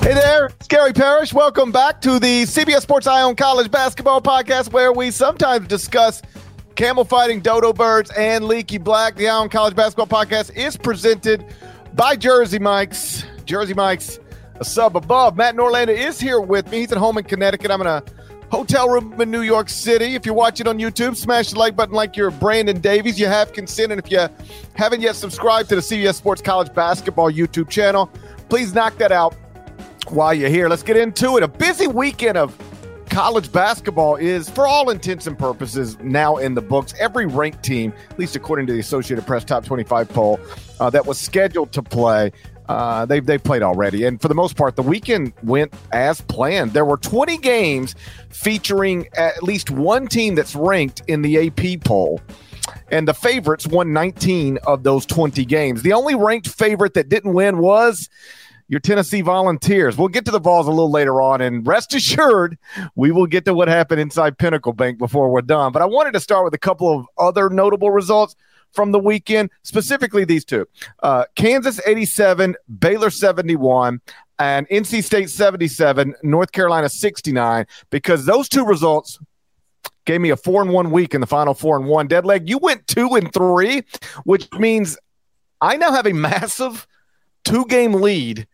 Hey there, it's Gary Parrish. Welcome back to the CBS Sports Eye on College Basketball Podcast, where we sometimes discuss camel fighting, dodo birds, and leaky black. The Eye on College Basketball Podcast is presented by Jersey Mike's. Jersey Mike's, a sub above. Matt Norlander is here with me. He's at home in Connecticut. I'm in a hotel room in New York City. If you're watching on YouTube, smash the like button like you're Brandon Davies. You have consent. And if you haven't yet subscribed to the CBS Sports College Basketball YouTube channel, please knock that out while you're here. Let's get into it. A busy weekend of college basketball is, for all intents and purposes, now in the books. Every ranked team, at least according to the Associated Press Top 25 poll, uh, that was scheduled to play. Uh, they've, they've played already. And for the most part, the weekend went as planned. There were 20 games featuring at least one team that's ranked in the AP poll. And the favorites won 19 of those 20 games. The only ranked favorite that didn't win was your Tennessee Volunteers. We'll get to the Vols a little later on, and rest assured, we will get to what happened inside Pinnacle Bank before we're done. But I wanted to start with a couple of other notable results from the weekend, specifically these two uh, Kansas 87, Baylor 71, and NC State 77, North Carolina 69, because those two results gave me a four and one week in the final four and one. Dead leg, you went two and three, which means I now have a massive two game lead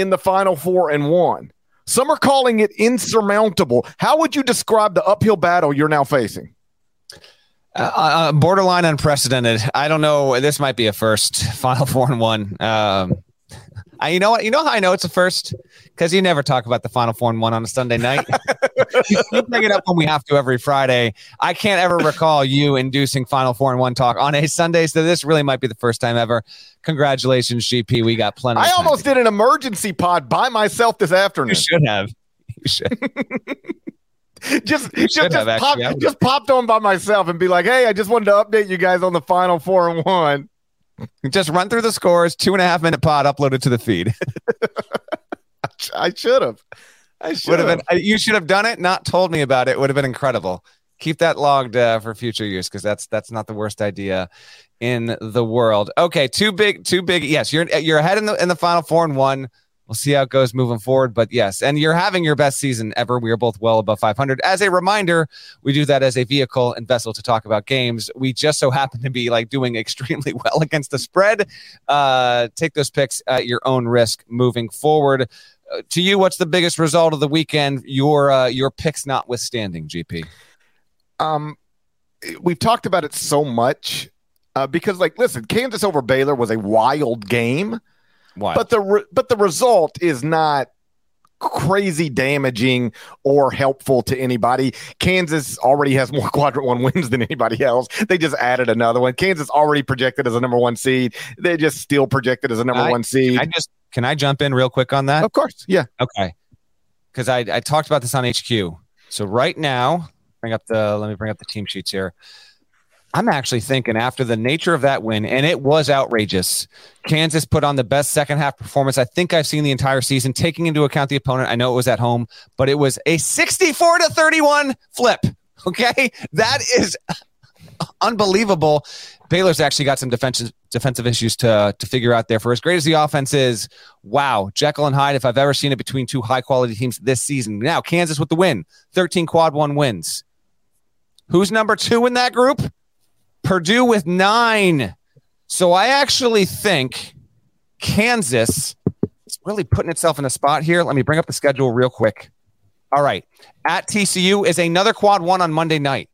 in the final four and one. Some are calling it insurmountable. How would you describe the uphill battle you're now facing? Uh, uh, borderline unprecedented. I don't know. This might be a first. Final four and one. Um, I, you know what? You know how I know it's a first because you never talk about the Final Four and one on a Sunday night. you bring it up when we have to every Friday. I can't ever recall you inducing Final Four and one talk on a Sunday, so this really might be the first time ever. Congratulations, GP. We got plenty. I almost did an emergency pod by myself this afternoon. You should have. You should. just just, just, pop, just popped on by myself and be like, hey, I just wanted to update you guys on the final four and one. Just run through the scores, two and a half minute pod uploaded to the feed. I should have. I should have been. You should have done it. Not told me about it. Would have been incredible. Keep that logged uh, for future use because that's that's not the worst idea in the world. Okay, too big, too big. Yes, you're you're ahead in the in the final four and one. We'll see how it goes moving forward. But yes, and you're having your best season ever. We are both well above 500. As a reminder, we do that as a vehicle and vessel to talk about games. We just so happen to be like doing extremely well against the spread. Uh, take those picks at your own risk moving forward. Uh, to you, what's the biggest result of the weekend? Your uh, your picks notwithstanding, GP. Um, we've talked about it so much uh, because, like, listen, Kansas over Baylor was a wild game. But the re- but the result is not crazy damaging or helpful to anybody. Kansas already has more quadrant one wins than anybody else. They just added another one. Kansas already projected as a number one seed. They just still projected as a number I, one seed. I just can I jump in real quick on that? Of course, yeah. Okay, because I I talked about this on HQ. So right now, bring up the let me bring up the team sheets here. I'm actually thinking after the nature of that win, and it was outrageous. Kansas put on the best second half performance I think I've seen the entire season, taking into account the opponent. I know it was at home, but it was a 64 to 31 flip. Okay. That is unbelievable. Baylor's actually got some defensive defensive issues to to figure out there. For as great as the offense is, wow, Jekyll and Hyde. If I've ever seen it between two high quality teams this season. Now Kansas with the win, thirteen quad one wins. Who's number two in that group? Purdue with nine. So I actually think Kansas is really putting itself in a spot here. Let me bring up the schedule real quick. All right. At TCU is another quad one on Monday night.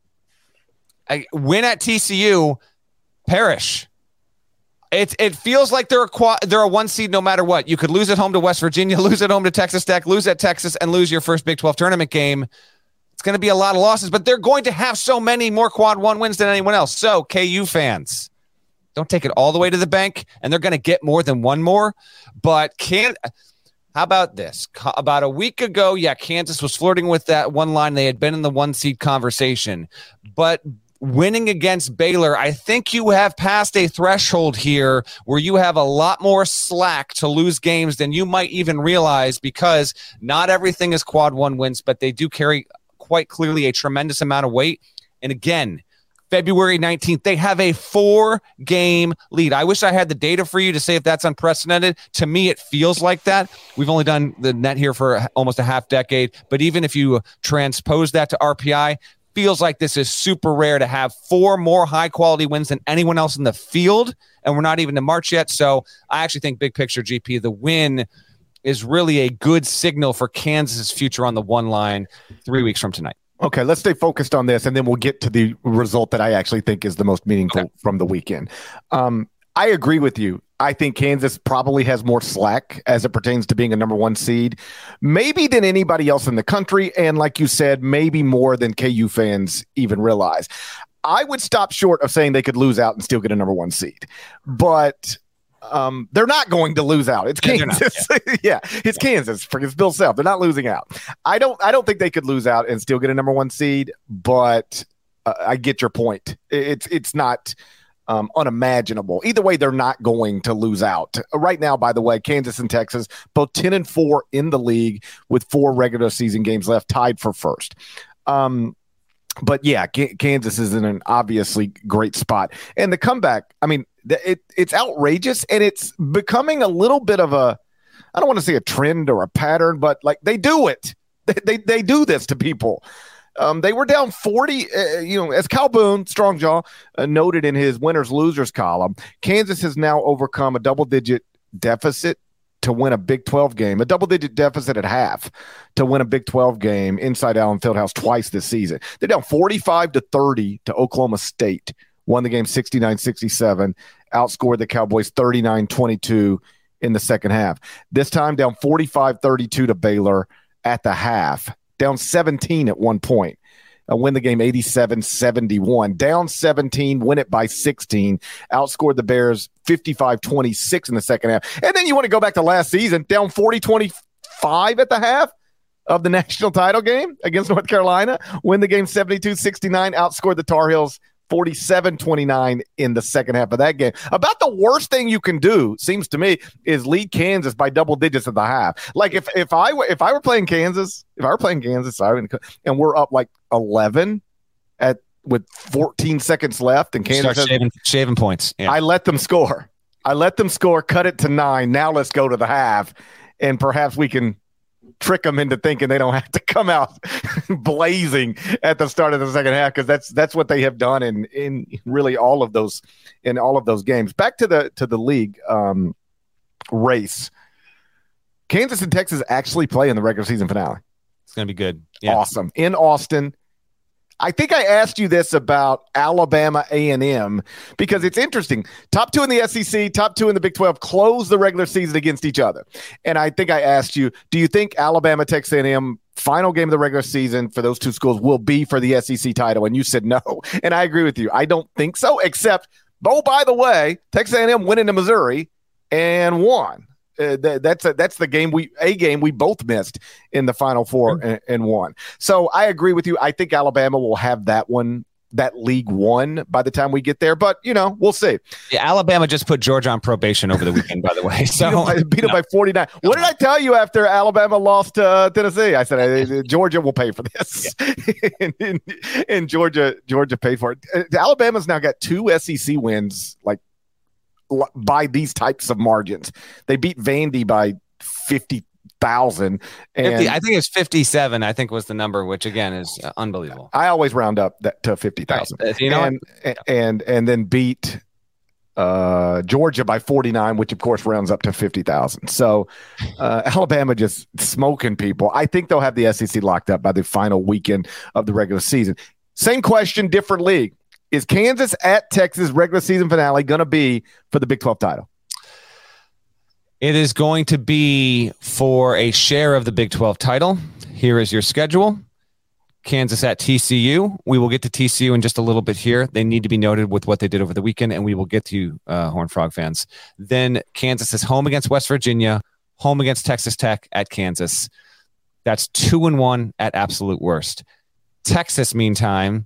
I win at TCU, Parrish. It, it feels like they're a quad, they're a one seed no matter what. You could lose at home to West Virginia, lose at home to Texas Tech, lose at Texas, and lose your first Big 12 tournament game. Going to be a lot of losses, but they're going to have so many more quad one wins than anyone else. So, KU fans, don't take it all the way to the bank, and they're going to get more than one more. But can't. How about this? About a week ago, yeah, Kansas was flirting with that one line. They had been in the one seed conversation, but winning against Baylor, I think you have passed a threshold here where you have a lot more slack to lose games than you might even realize because not everything is quad one wins, but they do carry quite clearly a tremendous amount of weight. And again, February 19th. They have a four game lead. I wish I had the data for you to say if that's unprecedented. To me, it feels like that. We've only done the net here for almost a half decade, but even if you transpose that to RPI, feels like this is super rare to have four more high quality wins than anyone else in the field. And we're not even in March yet. So I actually think big picture GP, the win is really a good signal for Kansas's future on the one line three weeks from tonight. Okay, let's stay focused on this, and then we'll get to the result that I actually think is the most meaningful okay. from the weekend. Um, I agree with you. I think Kansas probably has more slack as it pertains to being a number one seed, maybe than anybody else in the country. And like you said, maybe more than KU fans even realize. I would stop short of saying they could lose out and still get a number one seed. But um, they're not going to lose out. It's Kansas. Yeah, yeah. yeah, it's Kansas. It's Bill Self. They're not losing out. I don't. I don't think they could lose out and still get a number one seed. But uh, I get your point. It's it's not um, unimaginable. Either way, they're not going to lose out. Right now, by the way, Kansas and Texas both ten and four in the league with four regular season games left, tied for first. Um, but yeah, Kansas is in an obviously great spot, and the comeback. I mean, it, it's outrageous and it's becoming a little bit of a I don't want to say a trend or a pattern, but like they do it. They they, they do this to people. Um, they were down 40, uh, you know, as Kyle Boone, Strongjaw, uh, noted in his winners losers column, Kansas has now overcome a double digit deficit to win a Big 12 game, a double digit deficit at half to win a Big 12 game inside Allen Fieldhouse twice this season. They're down 45 to 30 to Oklahoma State won the game 69 67, outscored the Cowboys 39 22 in the second half. This time down 45 32 to Baylor at the half, down 17 at one point. Uh, win the game 87 71. Down 17, win it by 16. Outscored the Bears 55 26 in the second half. And then you want to go back to last season, down 40 25 at the half of the national title game against North Carolina. Win the game 72 69. Outscored the Tar Heels 47 29 in the second half of that game. About the worst thing you can do, seems to me, is lead Kansas by double digits at the half. Like if, if I were if I were playing Kansas, if I were playing Kansas, I would, and we're up like 11 at with 14 seconds left, and Kansas Start shaving, shaving points. Yeah. I let them score. I let them score, cut it to nine. Now let's go to the half, and perhaps we can trick them into thinking they don't have to come out blazing at the start of the second half because that's that's what they have done in in really all of those in all of those games. Back to the to the league um, race. Kansas and Texas actually play in the regular season finale. It's going to be good. Yeah. Awesome in Austin. I think I asked you this about Alabama A&M because it's interesting. Top two in the SEC, top two in the Big 12 close the regular season against each other. And I think I asked you, do you think Alabama, Texas A&M final game of the regular season for those two schools will be for the SEC title? And you said no. And I agree with you. I don't think so, except, oh, by the way, Texas A&M went into Missouri and won. Uh, that's a, that's the game we a game we both missed in the final 4 mm-hmm. and, and won. So I agree with you. I think Alabama will have that one that league one by the time we get there. But you know, we'll see. Yeah, Alabama just put Georgia on probation over the weekend, by the way. So beat them by, by 49. What did I tell you after Alabama lost to uh, Tennessee? I said uh, Georgia will pay for this, yeah. and, and, and, Georgia Georgia paid for it. Uh, Alabama's now got two SEC wins, like by these types of margins. They beat Vandy by 50 thousand. And I think it's fifty-seven. I think was the number, which again is uh, unbelievable. I always round up that to fifty thousand. Right. You know, and, and, and and then beat uh Georgia by 49, which of course rounds up to 50,000. So uh, Alabama just smoking people. I think they'll have the SEC locked up by the final weekend of the regular season. Same question, different league. Is Kansas at Texas regular season finale going to be for the Big 12 title? It is going to be for a share of the Big 12 title. Here is your schedule. Kansas at TCU. We will get to TCU in just a little bit here. They need to be noted with what they did over the weekend, and we will get to you, uh, Horn Frog fans. Then Kansas is home against West Virginia, home against Texas Tech at Kansas. That's two and one at absolute worst. Texas, meantime,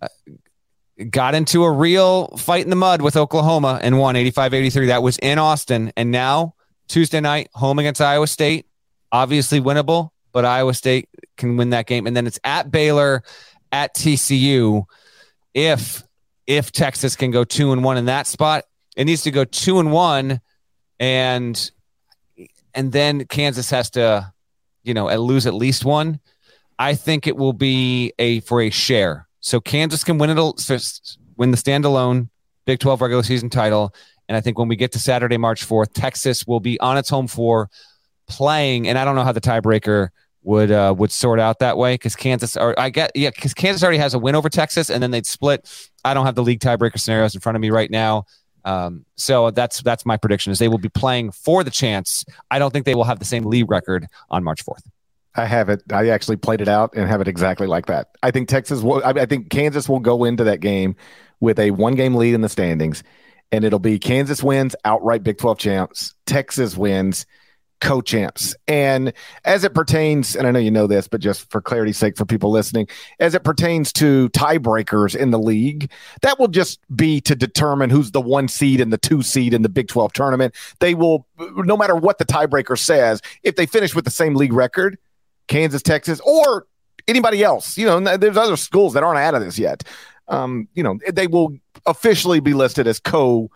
uh, got into a real fight in the mud with Oklahoma and won 85 83. That was in Austin. And now, Tuesday night, home against Iowa State. Obviously winnable, but Iowa State can win that game. And then it's at Baylor, at TCU. If if Texas can go two and one in that spot, it needs to go two and one, and and then Kansas has to, you know, lose at least one. I think it will be a for a share. So Kansas can win it, win the standalone Big 12 regular season title. And I think when we get to Saturday, March 4th, Texas will be on its home floor playing. And I don't know how the tiebreaker would uh, would sort out that way because Kansas or I get yeah because Kansas already has a win over Texas and then they'd split. I don't have the league tiebreaker scenarios in front of me right now. Um, so that's that's my prediction is they will be playing for the chance. I don't think they will have the same league record on March fourth. I have it. I actually played it out and have it exactly like that. I think Texas will. I think Kansas will go into that game with a one game lead in the standings, and it'll be Kansas wins outright Big Twelve champs. Texas wins co-champs. And as it pertains, and I know you know this, but just for clarity's sake for people listening, as it pertains to tiebreakers in the league, that will just be to determine who's the one seed and the two seed in the Big 12 tournament. They will, no matter what the tiebreaker says, if they finish with the same league record, Kansas, Texas, or anybody else, you know, there's other schools that aren't out of this yet. Um, you know, they will officially be listed as co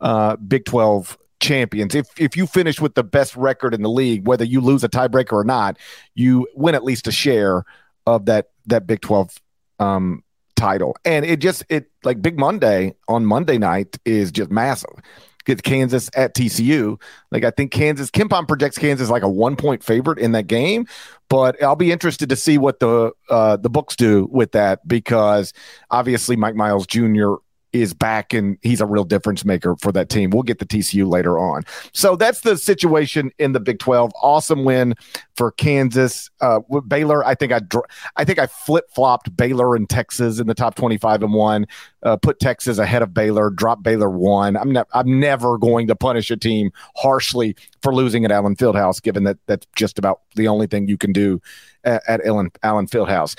uh, Big 12 champions. If if you finish with the best record in the league, whether you lose a tiebreaker or not, you win at least a share of that that Big Twelve um, title. And it just it like Big Monday on Monday night is just massive. Get Kansas at TCU. Like I think Kansas KenPom projects Kansas like a one point favorite in that game, but I'll be interested to see what the uh, the books do with that because obviously Mike Miles Jr is back and he's a real difference maker for that team. We'll get the TCU later on. So that's the situation in the Big 12. Awesome win for Kansas. Uh, Baylor, I think I I think I flip-flopped Baylor and Texas in the top 25 and 1. Uh, put Texas ahead of Baylor, drop Baylor 1. I'm ne- I'm never going to punish a team harshly for losing at Allen Fieldhouse given that that's just about the only thing you can do at, at Allen Allen Fieldhouse.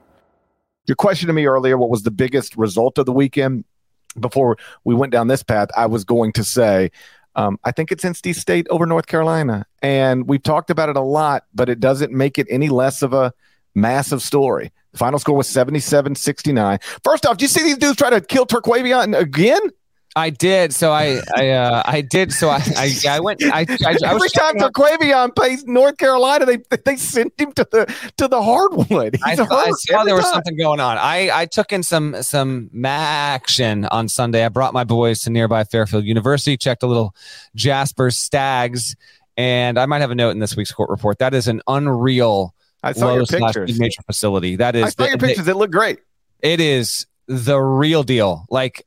your question to me earlier, what was the biggest result of the weekend? Before we went down this path, I was going to say, um, I think it's NC State over North Carolina. And we've talked about it a lot, but it doesn't make it any less of a massive story. The final score was 77 69. First off, do you see these dudes try to kill Terquavion again? I did. So I, I, uh, I did. So I, I, I went. I, I, I every time Terquavion plays North Carolina, they they sent him to the to the hardwood. I, I, saw there was time. something going on. I, I took in some some action on Sunday. I brought my boys to nearby Fairfield University. Checked a little Jasper Stags, and I might have a note in this week's court report. That is an unreal. I saw your pictures. Major facility. That is. I saw the, your pictures. It, it looked great. It is the real deal. Like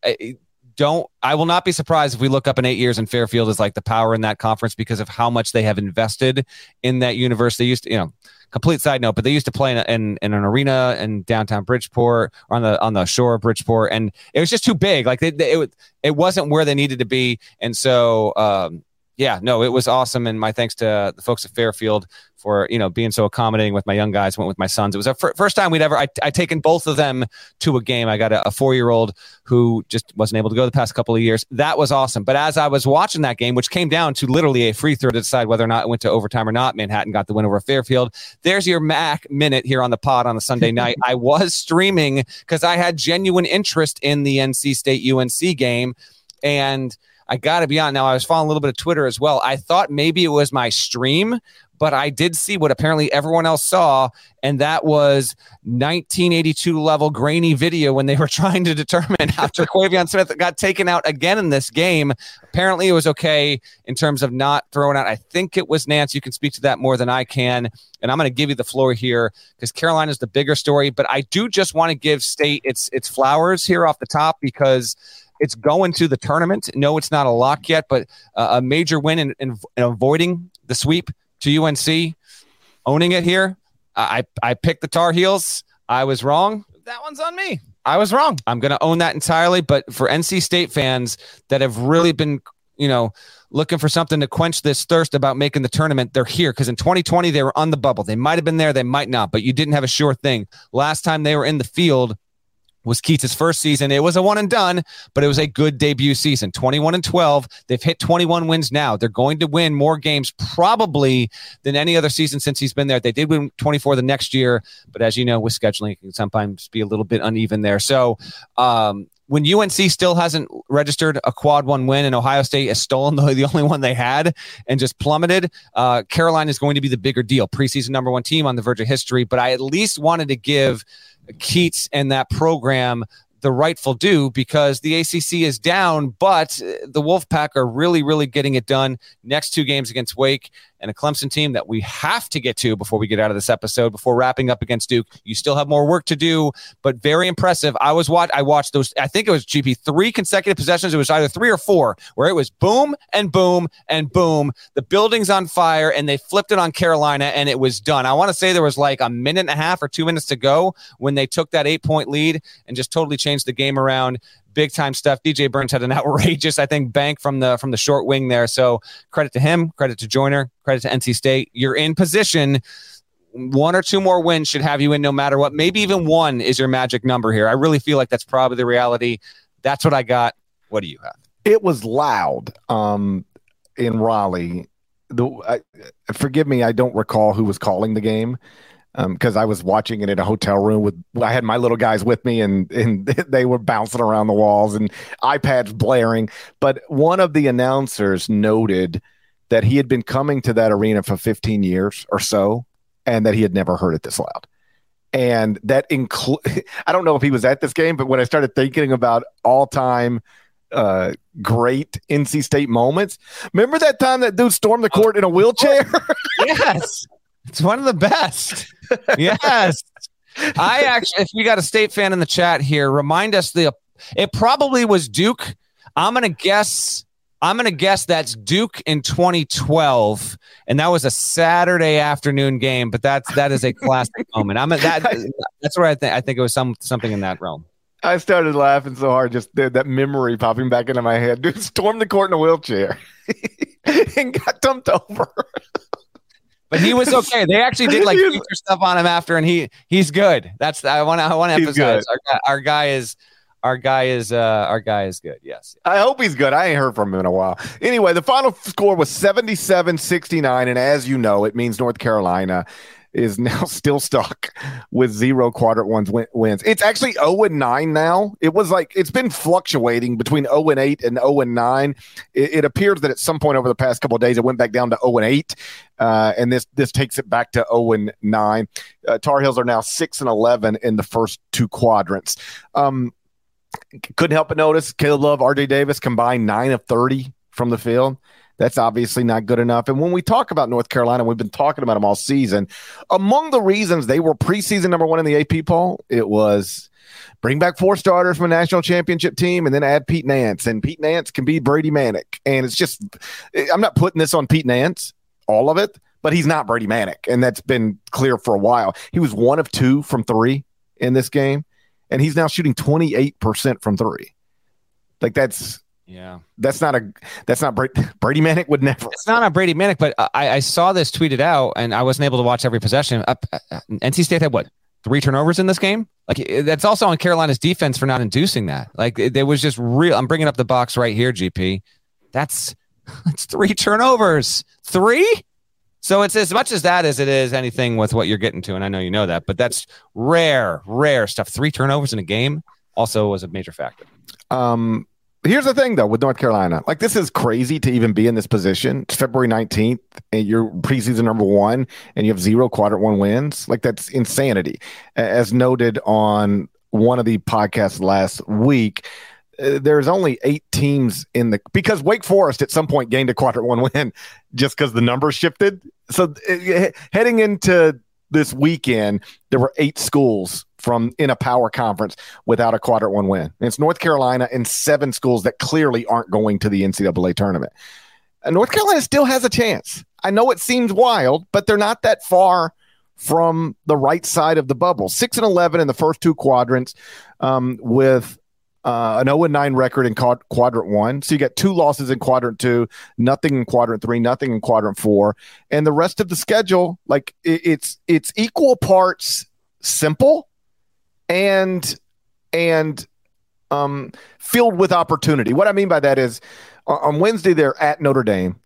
don't I will not be surprised if we look up in eight years and Fairfield is like the power in that conference because of how much they have invested in that university. They used to, you know, complete side note, but they used to play in, in, in, an arena in downtown Bridgeport on the on the shore of Bridgeport, and it was just too big. Like they, they, it it wasn't where they needed to be, and so um, yeah, no, it was awesome, and my thanks to the folks at Fairfield for you know being so accommodating with my young guys. Went with my sons. It was our f- first time we'd ever I I taken both of them to a game. I got a, a four year old who just wasn't able to go the past couple of years. That was awesome. But as I was watching that game, which came down to literally a free throw to decide whether or not it went to overtime or not, Manhattan got the win over Fairfield. There's your MAAC minute here on the pod on a Sunday night. I was streaming because I had genuine interest in the NC State UNC game and I got to be on. Now, I was following a little bit of Twitter as well. I thought maybe it was my stream, but I did see what apparently everyone else saw, and that was 1982 level grainy video when they were trying to determine after Quavion Smith got taken out again in this game. Apparently, it was okay in terms of not throwing out. I think it was Nance. You can speak to that more than I can. And I'm going to give you the floor here because Carolina is the bigger story. But I do just want to give State its its flowers here off the top because it's going to the tournament. No, it's not a lock yet, but uh, a major win in, in, in, avoiding the sweep to UNC, owning it here. I, I picked the Tar Heels. I was wrong. That one's on me. I was wrong. I'm going to own that entirely. But for NC State fans that have really been, you know, looking for something to quench this thirst about making the tournament, they're here. Because in 2020, they were on the bubble. They might have been there, they might not, but you didn't have a sure thing. Last time they were in the field, was Keatts' first season. It was a one and done, but it was a good debut season. 21 and 12. They've hit 21 wins now. They're going to win more games probably than any other season since he's been there. They did win 24 the next year, but as you know, with scheduling, it can sometimes be a little bit uneven there. So, um, when UNC still hasn't registered a quad one win and Ohio State has stolen the, the only one they had and just plummeted, uh, Carolina is going to be the bigger deal. Preseason number one team on the verge of history, but I at least wanted to give Keatts and that program the rightful due because the ACC is down, but the Wolfpack are really, really getting it done. Next two games against Wake and a Clemson team that we have to get to before we get out of this episode, before wrapping up against Duke. You still have more work to do, but very impressive. I was watch I watched those, I think it was GP three consecutive possessions. It was either three or four, where it was boom and boom and boom. The building's on fire, and they flipped it on Carolina, and it was done. I want to say there was like a minute and a half or two minutes to go when they took that eight point lead and just totally changed the game around big time stuff. DJ Burns had an outrageous, I think, bank from the from the short wing there. So credit to him, credit to Joiner, credit to NC State. You're in position. One or two more wins should have you in no matter what. Maybe even one is your magic number here. I really feel like that's probably the reality. That's what I got. What do you have? It was loud um, in Raleigh. The, I, forgive me, I don't recall who was calling the game because um, I was watching it in a hotel room with I had my little guys with me and and they were bouncing around the walls and iPads blaring. But one of the announcers noted that he had been coming to that arena for 15 years or so, and that he had never heard it this loud. And that include I don't know if he was at this game, but when I started thinking about all time uh, great NC State moments. Remember that time that dude stormed the court in a wheelchair? yes. It's one of the best. yes. I actually, if we got a state fan in the chat here, remind us the. It probably was Duke. I'm gonna guess. I'm gonna guess that's Duke in 2012, and that was a Saturday afternoon game. But that's that is a classic moment. I'm a, that. That's where I think I think it was some something in that realm. I started laughing so hard, just that memory popping back into my head. Dude stormed the court in a wheelchair and got dumped over but he was okay. They actually did like feature stuff on him after, and he he's good. That's I want to I want to emphasize our guy, our guy is our guy is uh our guy is good. Yes. I hope he's good. I ain't heard from him in a while. Anyway, the final score was 77-69 and as you know, it means North Carolina is now still stuck with zero quadrant ones wins. It's actually 0 and 9 now. It was like it's been fluctuating between 0 and 8 and 0 and 9. It, it appears that at some point over the past couple days it went back down to 0 and 8. Uh, and this this takes it back to 0 and 9. Uh, Tar Heels are now 6 and 11 in the first two quadrants. Um, couldn't help but notice Caleb Love, RJ Davis combined 9 of 30 from the field. That's obviously not good enough. And when we talk about North Carolina, we've been talking about them all season. Among the reasons they were preseason number one in the AP poll, it was bring back four starters from a national championship team and then add Pete Nance. And Pete Nance can be Brady Manek. And it's just, I'm not putting this on Pete Nance, all of it, but he's not Brady Manek. And that's been clear for a while. He was one of two from three in this game, and he's now shooting 28% from three. Like that's yeah, that's not a that's not Brady, Brady Manek would never. It's not a Brady Manek, but I, I saw this tweeted out, and I wasn't able to watch every possession. Uh, uh, NC State had what three turnovers in this game? Like that's also on Carolina's defense for not inducing that. Like it, it was just real. I'm bringing up the box right here, GP. That's that's three turnovers. Three. So it's as much as that as it is anything with what you're getting to, and I know you know that, but that's rare, rare stuff. Three turnovers in a game also was a major factor. Um, here's the thing though with North Carolina, like this is crazy to even be in this position. It's February 19th and you're preseason number one and you have zero quadrant one wins. Like that's insanity. As noted on one of the podcasts last week, uh, there's only eight teams in the because Wake Forest at some point gained a quadrant one win just because the numbers shifted. So uh, heading into this weekend, there were eight schools from in a power conference without a quadrant one win. And it's North Carolina and seven schools that clearly aren't going to the NCAA tournament. And North Carolina still has a chance. I know it seems wild, but they're not that far from the right side of the bubble. Six and eleven in the first two quadrants, um, with uh, an 0 9 record in quad- quadrant one. So you got two losses in quadrant two, nothing in quadrant three, nothing in quadrant four. And the rest of the schedule, like it, it's it's equal parts simple and and um, filled with opportunity. What I mean by that is on Wednesday they're at Notre Dame.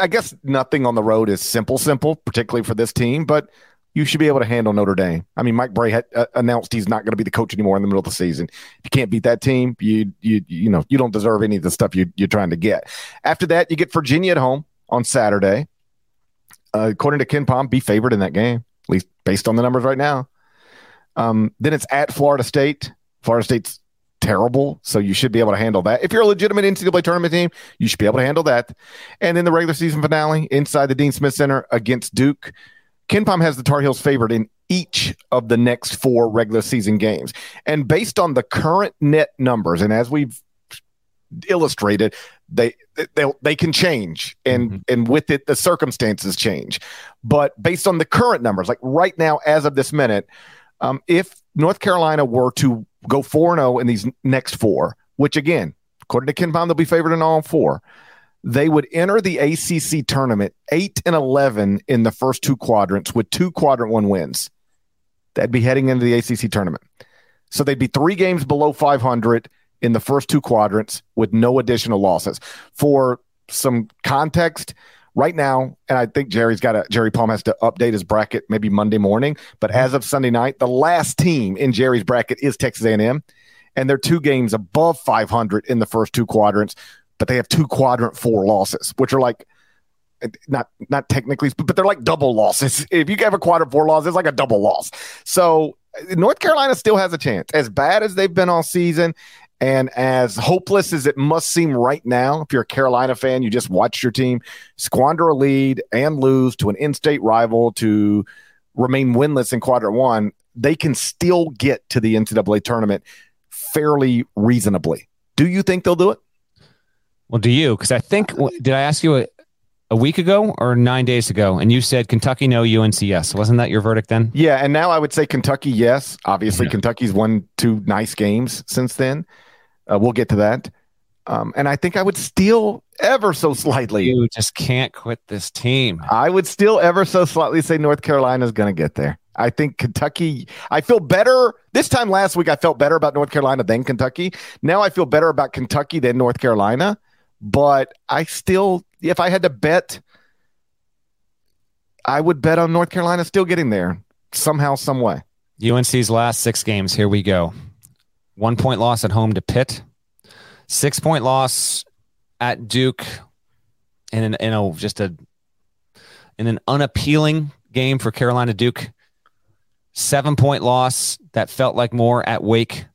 I guess nothing on the road is simple, simple, particularly for this team, but you should be able to handle Notre Dame. I mean, Mike Brey had uh, announced he's not going to be the coach anymore in the middle of the season. If you can't beat that team, you you you know you don't deserve any of the stuff you, you're trying to get. After that, you get Virginia at home on Saturday. Uh, according to KenPom, be favored in that game, at least based on the numbers right now. Um, then it's at Florida State. Florida State's terrible, so you should be able to handle that. If you're a legitimate NCAA tournament team, you should be able to handle that. And then the regular season finale inside the Dean Smith Center against Duke. KenPom has the Tar Heels favored in each of the next four regular season games. And based on the current net numbers, and as we've illustrated, they they they can change, and mm-hmm. and with it, the circumstances change. But based on the current numbers, like right now, as of this minute, um, if North Carolina were to go 4 0 in these next four, which again, according to KenPom, they'll be favored in all four, they would enter the ACC tournament 8 and 11 in the first two quadrants with two quadrant one wins. They'd be heading into the ACC tournament. So they'd be three games below 500 in the first two quadrants with no additional losses. For some context, right now, and I think Jerry's got a Jerry Palm has to update his bracket maybe Monday morning. But mm-hmm. as of Sunday night, the last team in Jerry's bracket is Texas A&M, and they're two games above 500 in the first two quadrants, but they have two quadrant four losses, which are like not not technically, but they're like double losses. If you have a quadrant four loss, it's like a double loss. So North Carolina still has a chance. As bad as they've been all season, and as hopeless as it must seem right now, if you're a Carolina fan, you just watched your team squander a lead and lose to an in state rival to remain winless in quadrant one, they can still get to the NCAA tournament fairly reasonably. Do you think they'll do it? Well, do you? Because I think, did I ask you a, a week ago or nine days ago? And you said Kentucky no, UNC yes. Wasn't that your verdict then? Yeah. And now I would say Kentucky yes. Obviously, yeah. Kentucky's won two nice games since then. Uh, we'll get to that. Um, and I think I would still ever so slightly. You just can't quit this team. I would still ever so slightly say North Carolina is going to get there. I think Kentucky, I feel better. This time last week, I felt better about North Carolina than Kentucky. Now I feel better about Kentucky than North Carolina. But I still, if I had to bet, I would bet on North Carolina still getting there somehow, some way. UNC's last six games. Here we go. One point loss at home to Pitt. Six point loss at Duke. In an, in a just a in an unappealing game for Carolina Duke. Seven point loss that felt like more at Wake.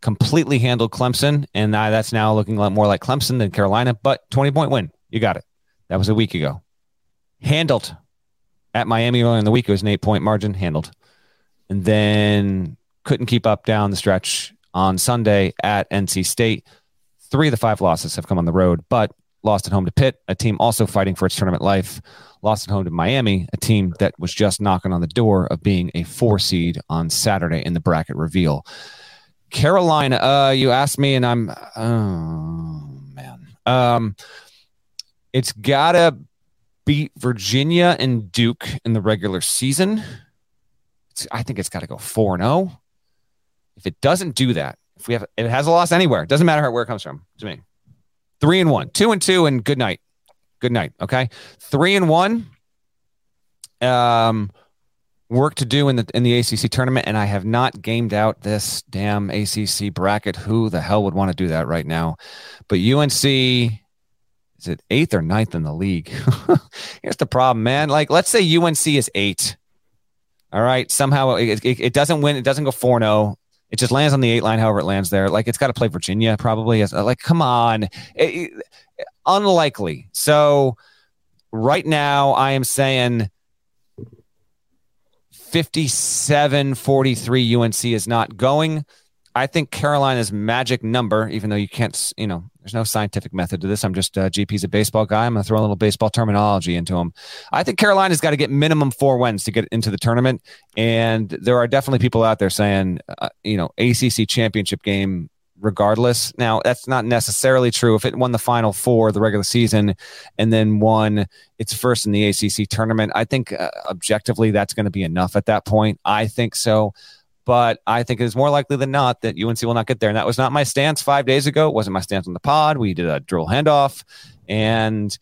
Completely handled Clemson, and that's now looking more like Clemson than Carolina, but 20 point win. You got it. That was a week ago. Handled at Miami earlier in the week. It was an eight point margin, handled. And then couldn't keep up down the stretch on Sunday at NC State. Three of the five losses have come on the road, but lost at home to Pitt, a team also fighting for its tournament life. Lost at home to Miami, a team that was just knocking on the door of being a four seed on Saturday in the bracket reveal. Carolina, uh, you asked me, and I'm, oh man, um, it's gotta beat Virginia and Duke in the regular season. It's, I think it's got to go four and zero. If it doesn't do that, if we have, if it has a loss anywhere, doesn't matter where it comes from to me. Three and one, two and two, and good night. Good night. Okay, three and one. Um, work to do in the in the ACC tournament, and I have not gamed out this damn ACC bracket. Who the hell would want to do that right now? But UNC is it eighth or ninth in the league? Here's the problem, man. Like, let's say UNC is eight. All right, somehow it, it, it doesn't win. It doesn't go four zero. It just lands on the eight line, however it lands there. Like it's got to play Virginia probably. Uh, like, come on, it, unlikely. So right now, I am saying 57 43 UNC is not going. I think Carolina's magic number, even though you can't, you know, there's no scientific method to this. I'm just uh, GP's a baseball guy. I'm going to throw a little baseball terminology into him. I think Carolina's got to get minimum four wins to get into the tournament, and there are definitely people out there saying, uh, you know, ACC championship game regardless. Now, that's not necessarily true. If it won the final four, the regular season, and then won its first in the ACC tournament, I think uh, objectively that's going to be enough at that point. I think so. But I think it's more likely than not that UNC will not get there. And that was not my stance five days ago. It wasn't my stance on the pod. We did a drill handoff. And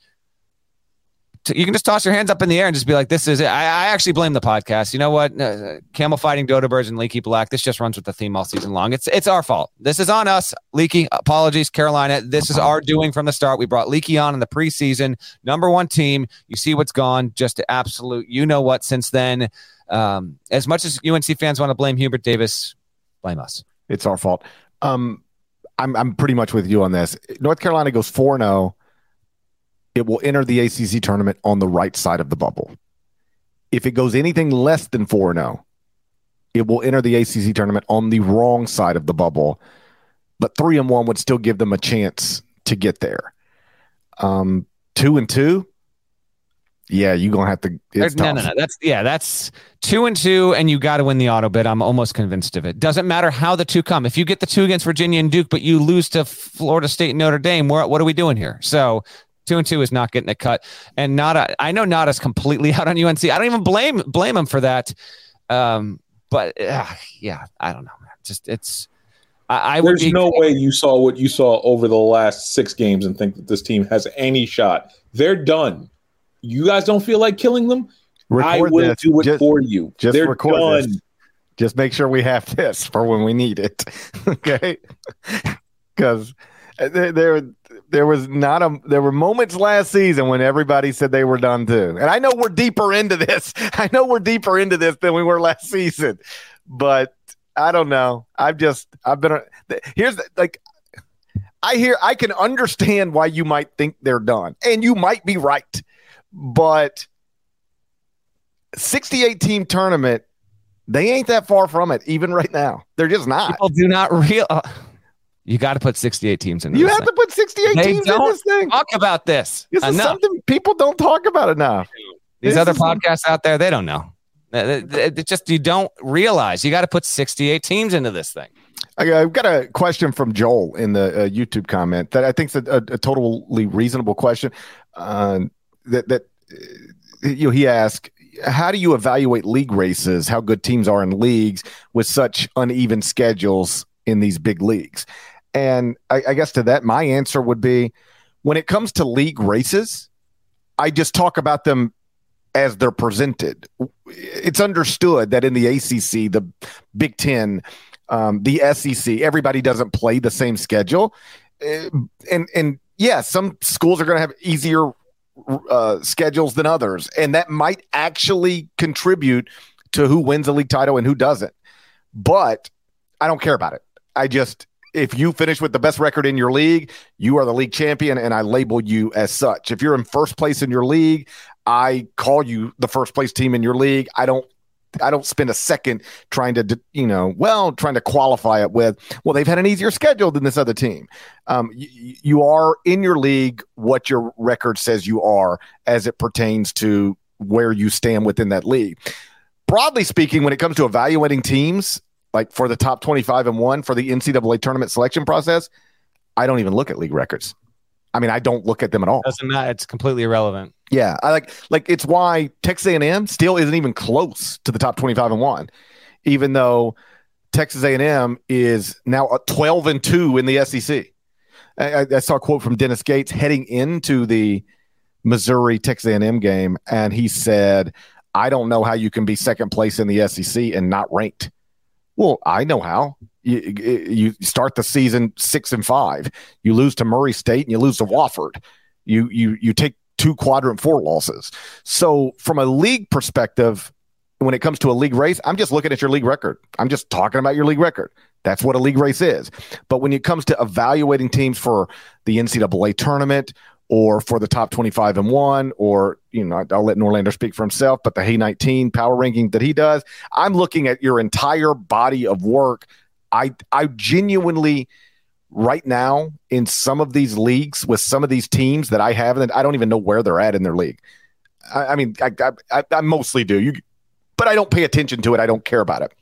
you can just toss your hands up in the air and just be like, "This is it." I, I actually blame the podcast. You know what? Uh, camel fighting dodo birds and leaky black. This just runs with the theme all season long. It's it's our fault. This is on us. Leaky, apologies, Carolina. This is our doing from the start. We brought Leaky on in the preseason, number one team. You see what's gone, just absolute. You know what? Since then, um, as much as UNC fans want to blame Hubert Davis, blame us. It's our fault. Um, I'm I'm pretty much with you on this. North Carolina goes four zero oh it will enter the ACC tournament on the right side of the bubble. If it goes anything less than 4 0, it will enter the ACC tournament on the wrong side of the bubble. But 3 and 1 would still give them a chance to get there. Um, 2 and 2, yeah, you're gonna have to. no, no, no. That's yeah, that's two and two, and you got to win the auto bid. I'm almost convinced of it. Doesn't matter how the two come. If you get the two against Virginia and Duke, but you lose to Florida State and Notre Dame, what are we doing here? So Two and two is not getting a cut, and Nata. I know Nata's completely out on UNC. I don't even blame blame him for that. Um, but uh, yeah, I don't know. Just it's. I, I There's be, no way you saw what you saw over the last six games and think that this team has any shot. They're done. You guys don't feel like killing them. Record I will this. do it just, for you. Just They're record done. This. Just make sure we have this for when we need it. okay, because there there was not a there were moments last season when everybody said they were done too. And I know we're deeper into this. I know we're deeper into this than we were last season. But I don't know. I've just I've been here's like I hear I can understand why you might think they're done. And you might be right. But 68 team tournament they ain't that far from it even right now. They're just not. People do not real uh, you got to put 68 teams in. This. You have thing. to put 68 they teams in this thing. Talk about this. This enough. is something people don't talk about enough. These this other podcasts out there, they don't know. It just you don't realize you got to put 68 teams into this thing. I've got a question from Joel in the uh, YouTube comment that I think is a, a, totally reasonable question. Uh, that that uh, you know, he asked, "How do you evaluate league races? How good teams are in leagues with such uneven schedules in these big leagues?" And I, I guess to that, my answer would be when it comes to league races, I just talk about them as they're presented. It's understood that in the ACC, the Big Ten, um, the SEC, everybody doesn't play the same schedule, uh, and and yeah, some schools are going to have easier uh, schedules than others, and that might actually contribute to who wins the league title and who doesn't. But I don't care about it. I just if you finish with the best record in your league, you are the league champion, and I label you as such. If you're in first place in your league, I call you the first place team in your league. I don't I don't spend a second trying to, you know, well, trying to qualify it with, well, they've had an easier schedule than this other team. Um, you, you are in your league what your record says you are as it pertains to where you stand within that league. Broadly speaking, when it comes to evaluating teams, like for the top 25 and one for the NCAA tournament selection process, I don't even look at league records. I mean, I don't look at them at all. Doesn't matter. It's completely irrelevant. Yeah, I like like it's why Texas A&M still isn't even close to the top 25 and 1, even though Texas A&M is now 12 and 2 in the SEC. I, I saw a quote from Dennis Gates heading into the Missouri Texas A&M game and he said, "I don't know how you can be second place in the SEC and not ranked." Well, I know how. You, you start the season six and five. You lose to Murray State and you lose to Wofford. You you you take two quadrant four losses. So from a league perspective, when it comes to a league race, I'm just looking at your league record. I'm just talking about your league record. That's what a league race is. But when it comes to evaluating teams for the NCAA tournament or for the top 25 and one, or, you know, I'll let Norlander speak for himself, but the Hey 19 power ranking that he does, I'm looking at your entire body of work. I, I genuinely, right now, in some of these leagues with some of these teams that I have, and I don't even know where they're at in their league. I, I mean, I, I, I mostly do. You, but I don't pay attention to it. I don't care about it.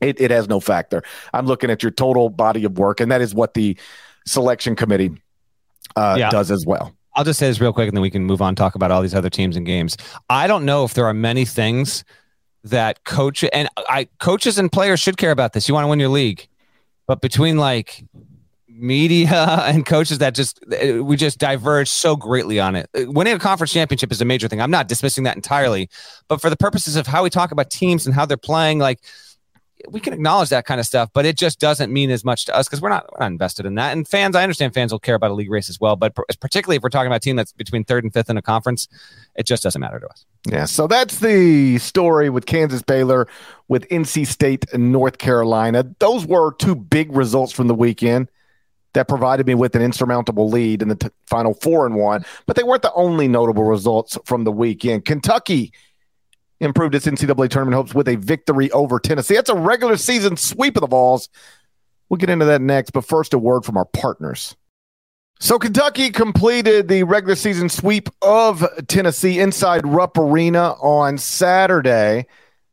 It, it has no factor. I'm looking at your total body of work, and that is what the selection committee uh, yeah. does as well. I'll just say this real quick and then we can move on talk about all these other teams and games. I don't know if there are many things that coach and I coaches and players should care about this. You want to win your league. But between like media and coaches that just eh, we just diverge so greatly on it. Eh, winning a conference championship is a major thing. I'm not dismissing that entirely, but for the purposes of how we talk about teams and how they're playing like we can acknowledge that kind of stuff, but it just doesn't mean as much to us because we're not, we're not invested in that. And fans, I understand fans will care about a league race as well, but particularly if we're talking about a team that's between third and fifth in a conference, it just doesn't matter to us. Yeah. So that's the story with Kansas Baylor, with NC State and North Carolina. Those were two big results from the weekend that provided me with an insurmountable lead in the t- final four and one, but they weren't the only notable results from the weekend. Kentucky improved its NCAA tournament hopes with a victory over Tennessee. That's a regular season sweep of the Vols. We'll get into that next, but first, a word from our partners. So, Kentucky completed the regular season sweep of Tennessee inside Rupp Arena on Saturday.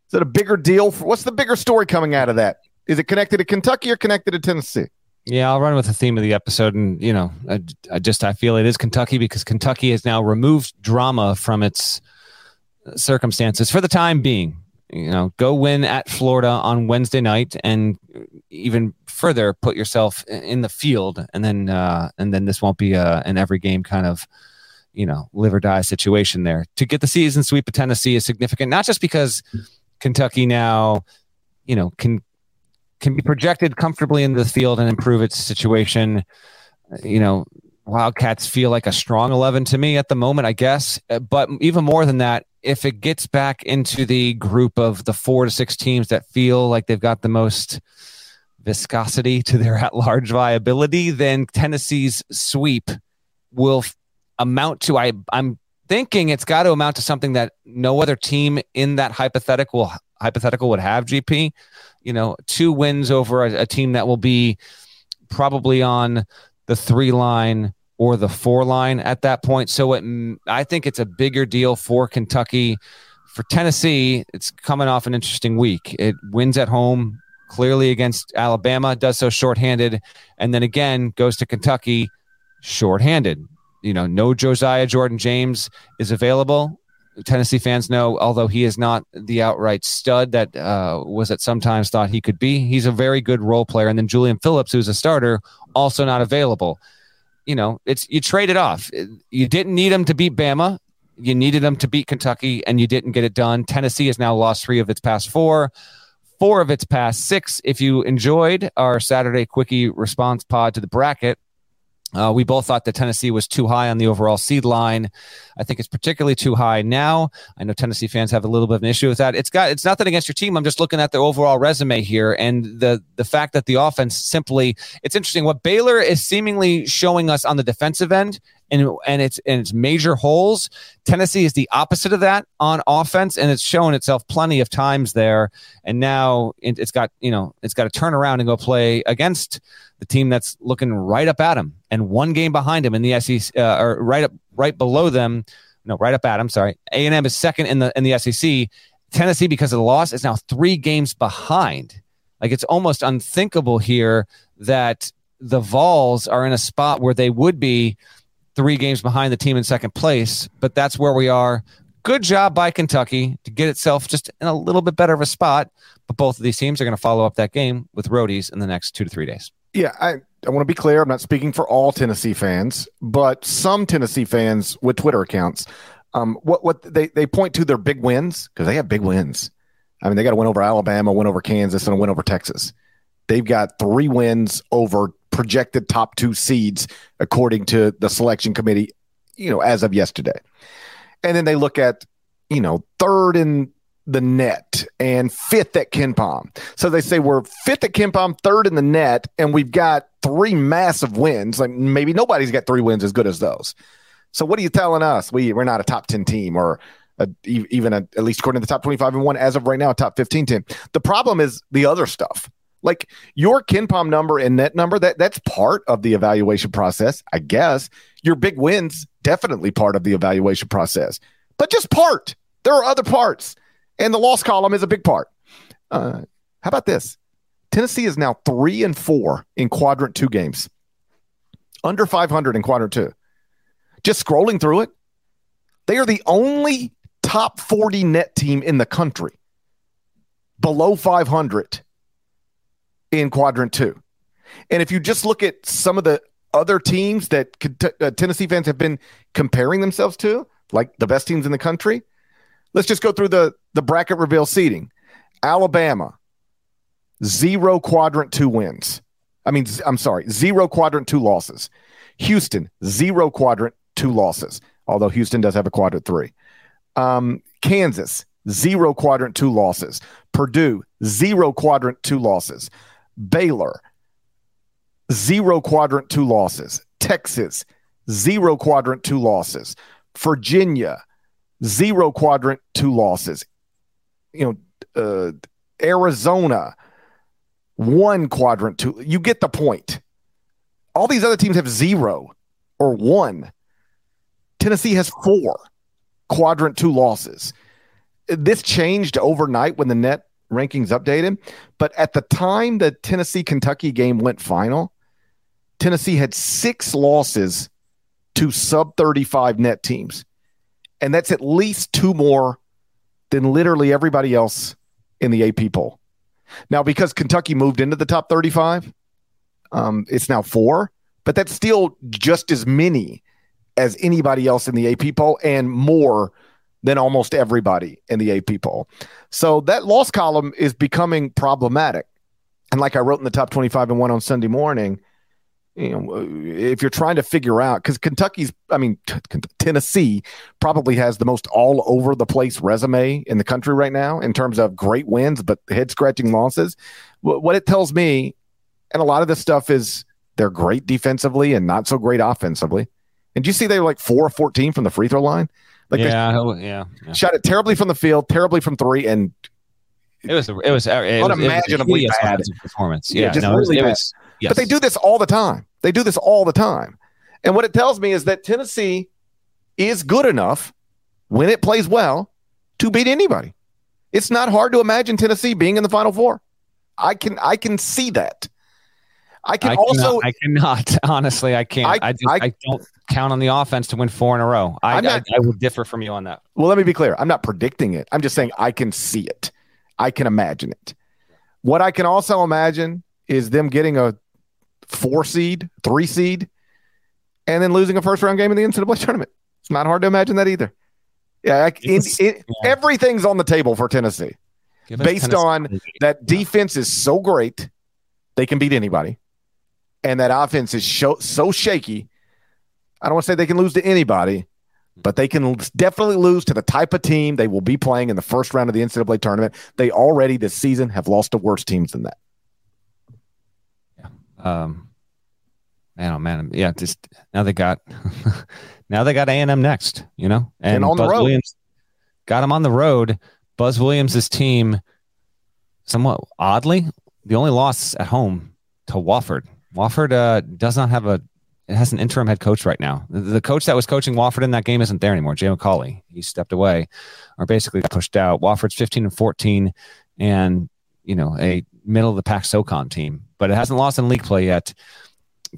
Is it a bigger deal? For, what's the bigger story coming out of that? Is it connected to Kentucky or connected to Tennessee? Yeah, I'll run with the theme of the episode, and you know, I, I just I feel it is Kentucky because Kentucky has now removed drama from its circumstances for the time being. You know, go win at Florida on Wednesday night, and even further, put yourself in the field, and then uh, and then this won't be a, an every game kind of you know live or die situation there. To get the season sweep of Tennessee is significant, not just because Kentucky now, you know, can can be projected comfortably into the field and improve its situation. You know, Wildcats feel like a strong 11 to me at the moment, I guess. But even more than that, if it gets back into the group of the four to six teams that feel like they've got the most viscosity to their at large viability, then Tennessee's sweep will amount to, I, I'm thinking it's got to amount to something that no other team in that hypothetical hypothetical would have GP. You know, two wins over a, a team that will be probably on the three line or the four line at that point. So it, I think it's a bigger deal for Kentucky. For Tennessee, it's coming off an interesting week. It wins at home clearly against Alabama, does so shorthanded, and then again goes to Kentucky shorthanded. You know, no Josiah Jordan James is available. Tennessee fans know, although he is not the outright stud that uh, was at sometimes thought he could be, he's a very good role player. And then Julian Phillips, who's a starter, also not available you know, it's you trade it off. You didn't need them to beat Bama. You needed them to beat Kentucky, and you didn't get it done. Tennessee has now lost three of its past four, four of its past six. If you enjoyed our Saturday quickie response pod to the bracket, Uh, we both thought that Tennessee was too high on the overall seed line. I think it's particularly too high now. I know Tennessee fans have a little bit of an issue with that. It's got it's nothing against your team. I'm just looking at the overall resume here and the the fact that the offense simply it's interesting what Baylor is seemingly showing us on the defensive end and and it's and it's major holes. Tennessee is the opposite of that on offense, and it's shown itself plenty of times there. And now it, has got you know it's got to turn around and go play against the team that's looking right up at him and one game behind him in the SEC uh, or right up right below them. No, right up at him. Sorry, A and M is second in the in the SEC. Tennessee, because of the loss, is now three games behind. Like it's almost unthinkable here that the Vols are in a spot where they would be three games behind the team in second place, but that's where we are. Good job by Kentucky to get itself just in a little bit better of a spot. But both of these teams are going to follow up that game with roadies in the next two to three days. Yeah, I, I want to be clear. I'm not speaking for all Tennessee fans, but some Tennessee fans with Twitter accounts, um, what what they, they point to their big wins because they have big wins. I mean, they got to win over Alabama, win over Kansas, and a win over Texas. They've got three wins over projected top two seeds according to the selection committee, you know, as of yesterday. And then they look at, you know, third in the net and fifth at KenPom. So they say we're fifth at KenPom, third in the net, and we've got three massive wins. Like maybe nobody's got three wins as good as those. So what are you telling us? We we're not a top ten team or a, even a, at least according to the top twenty five and one as of right now, top fifteen team. The problem is the other stuff. Like your KenPom number and net number, that that's part of the evaluation process, I guess. Your big wins, definitely part of the evaluation process, but just part. There are other parts, and the loss column is a big part. Uh, how about this? Tennessee is now three and four in quadrant two games, under 500 in quadrant two. Just scrolling through it, they are the only top 40 net team in the country below 500 in quadrant two. And if you just look at some of the other teams that uh, Tennessee fans have been comparing themselves to, like the best teams in the country, let's just go through the, the bracket reveal seating. Alabama, zero quadrant two wins. I mean, I'm sorry, zero quadrant two losses. Houston, zero quadrant two losses, although Houston does have a quadrant three. Um, Kansas, zero quadrant two losses. Purdue, zero quadrant two losses. Baylor, zero quadrant two losses. Texas, zero quadrant two losses. Virginia, zero quadrant two losses. You know, uh, Arizona, one quadrant two. You get the point. All these other teams have zero or one. Tennessee has four quadrant two losses. This changed overnight when the net rankings updated. But at the time the Tennessee Kentucky game went final, Tennessee had six losses to sub 35 net teams. And that's at least two more than literally everybody else in the AP poll. Now, because Kentucky moved into the top 35, um, it's now four, but that's still just as many as anybody else in the AP poll and more than almost everybody in the AP poll. So that loss column is becoming problematic. And like I wrote in the top 25 and one on Sunday morning, you know, uh, if you're trying to figure out, because Kentucky's, I mean, t- Tennessee probably has the most all over the place resume in the country right now in terms of great wins, but head scratching losses. W- what it tells me, and a lot of this stuff is they're great defensively and not so great offensively. And you see they were like four or 14 from the free throw line? Like yeah, yeah, yeah, shot it terribly from the field, terribly from three, and it was it was uh, it unimaginably was bad performance. Yeah, yeah just no, really it was, it was yes. But they do this all the time. They do this all the time, and what it tells me is that Tennessee is good enough when it plays well to beat anybody. It's not hard to imagine Tennessee being in the Final Four. I can I can see that. I can I also cannot, I cannot honestly I can't I, I, just, I, I, don't count on the offense to win four in a row. I, not, I, I would differ from you on that. Well, let me be clear. I'm not predicting it. I'm just saying I can see it. I can imagine it. What I can also imagine is them getting a four seed, three seed, and then losing a first round game in the NCAA tournament. It's not hard to imagine that either. Yeah, yeah. everything's on the table for Tennessee based Tennessee. on that defense is so great they can beat anybody and that offense is so, so shaky. I don't want to say they can lose to anybody, but they can definitely lose to the type of team they will be playing in the first round of the NCAA tournament. They already this season have lost to worse teams than that. Yeah. Um, man, oh man, yeah. Just now they got now they got A and M next, you know, and, and on Buzz the road. Williams got them on the road. Buzz Williams' team, somewhat oddly, the only loss at home to Wofford. Wofford uh, does not have a it has an interim head coach right now. The, coach that was coaching Wofford in that game isn't there anymore. Jay McAuley, he stepped away, or basically pushed out. Wofford's 15 and 14, and you know a middle of the pack SoCon team, but it hasn't lost in league play yet.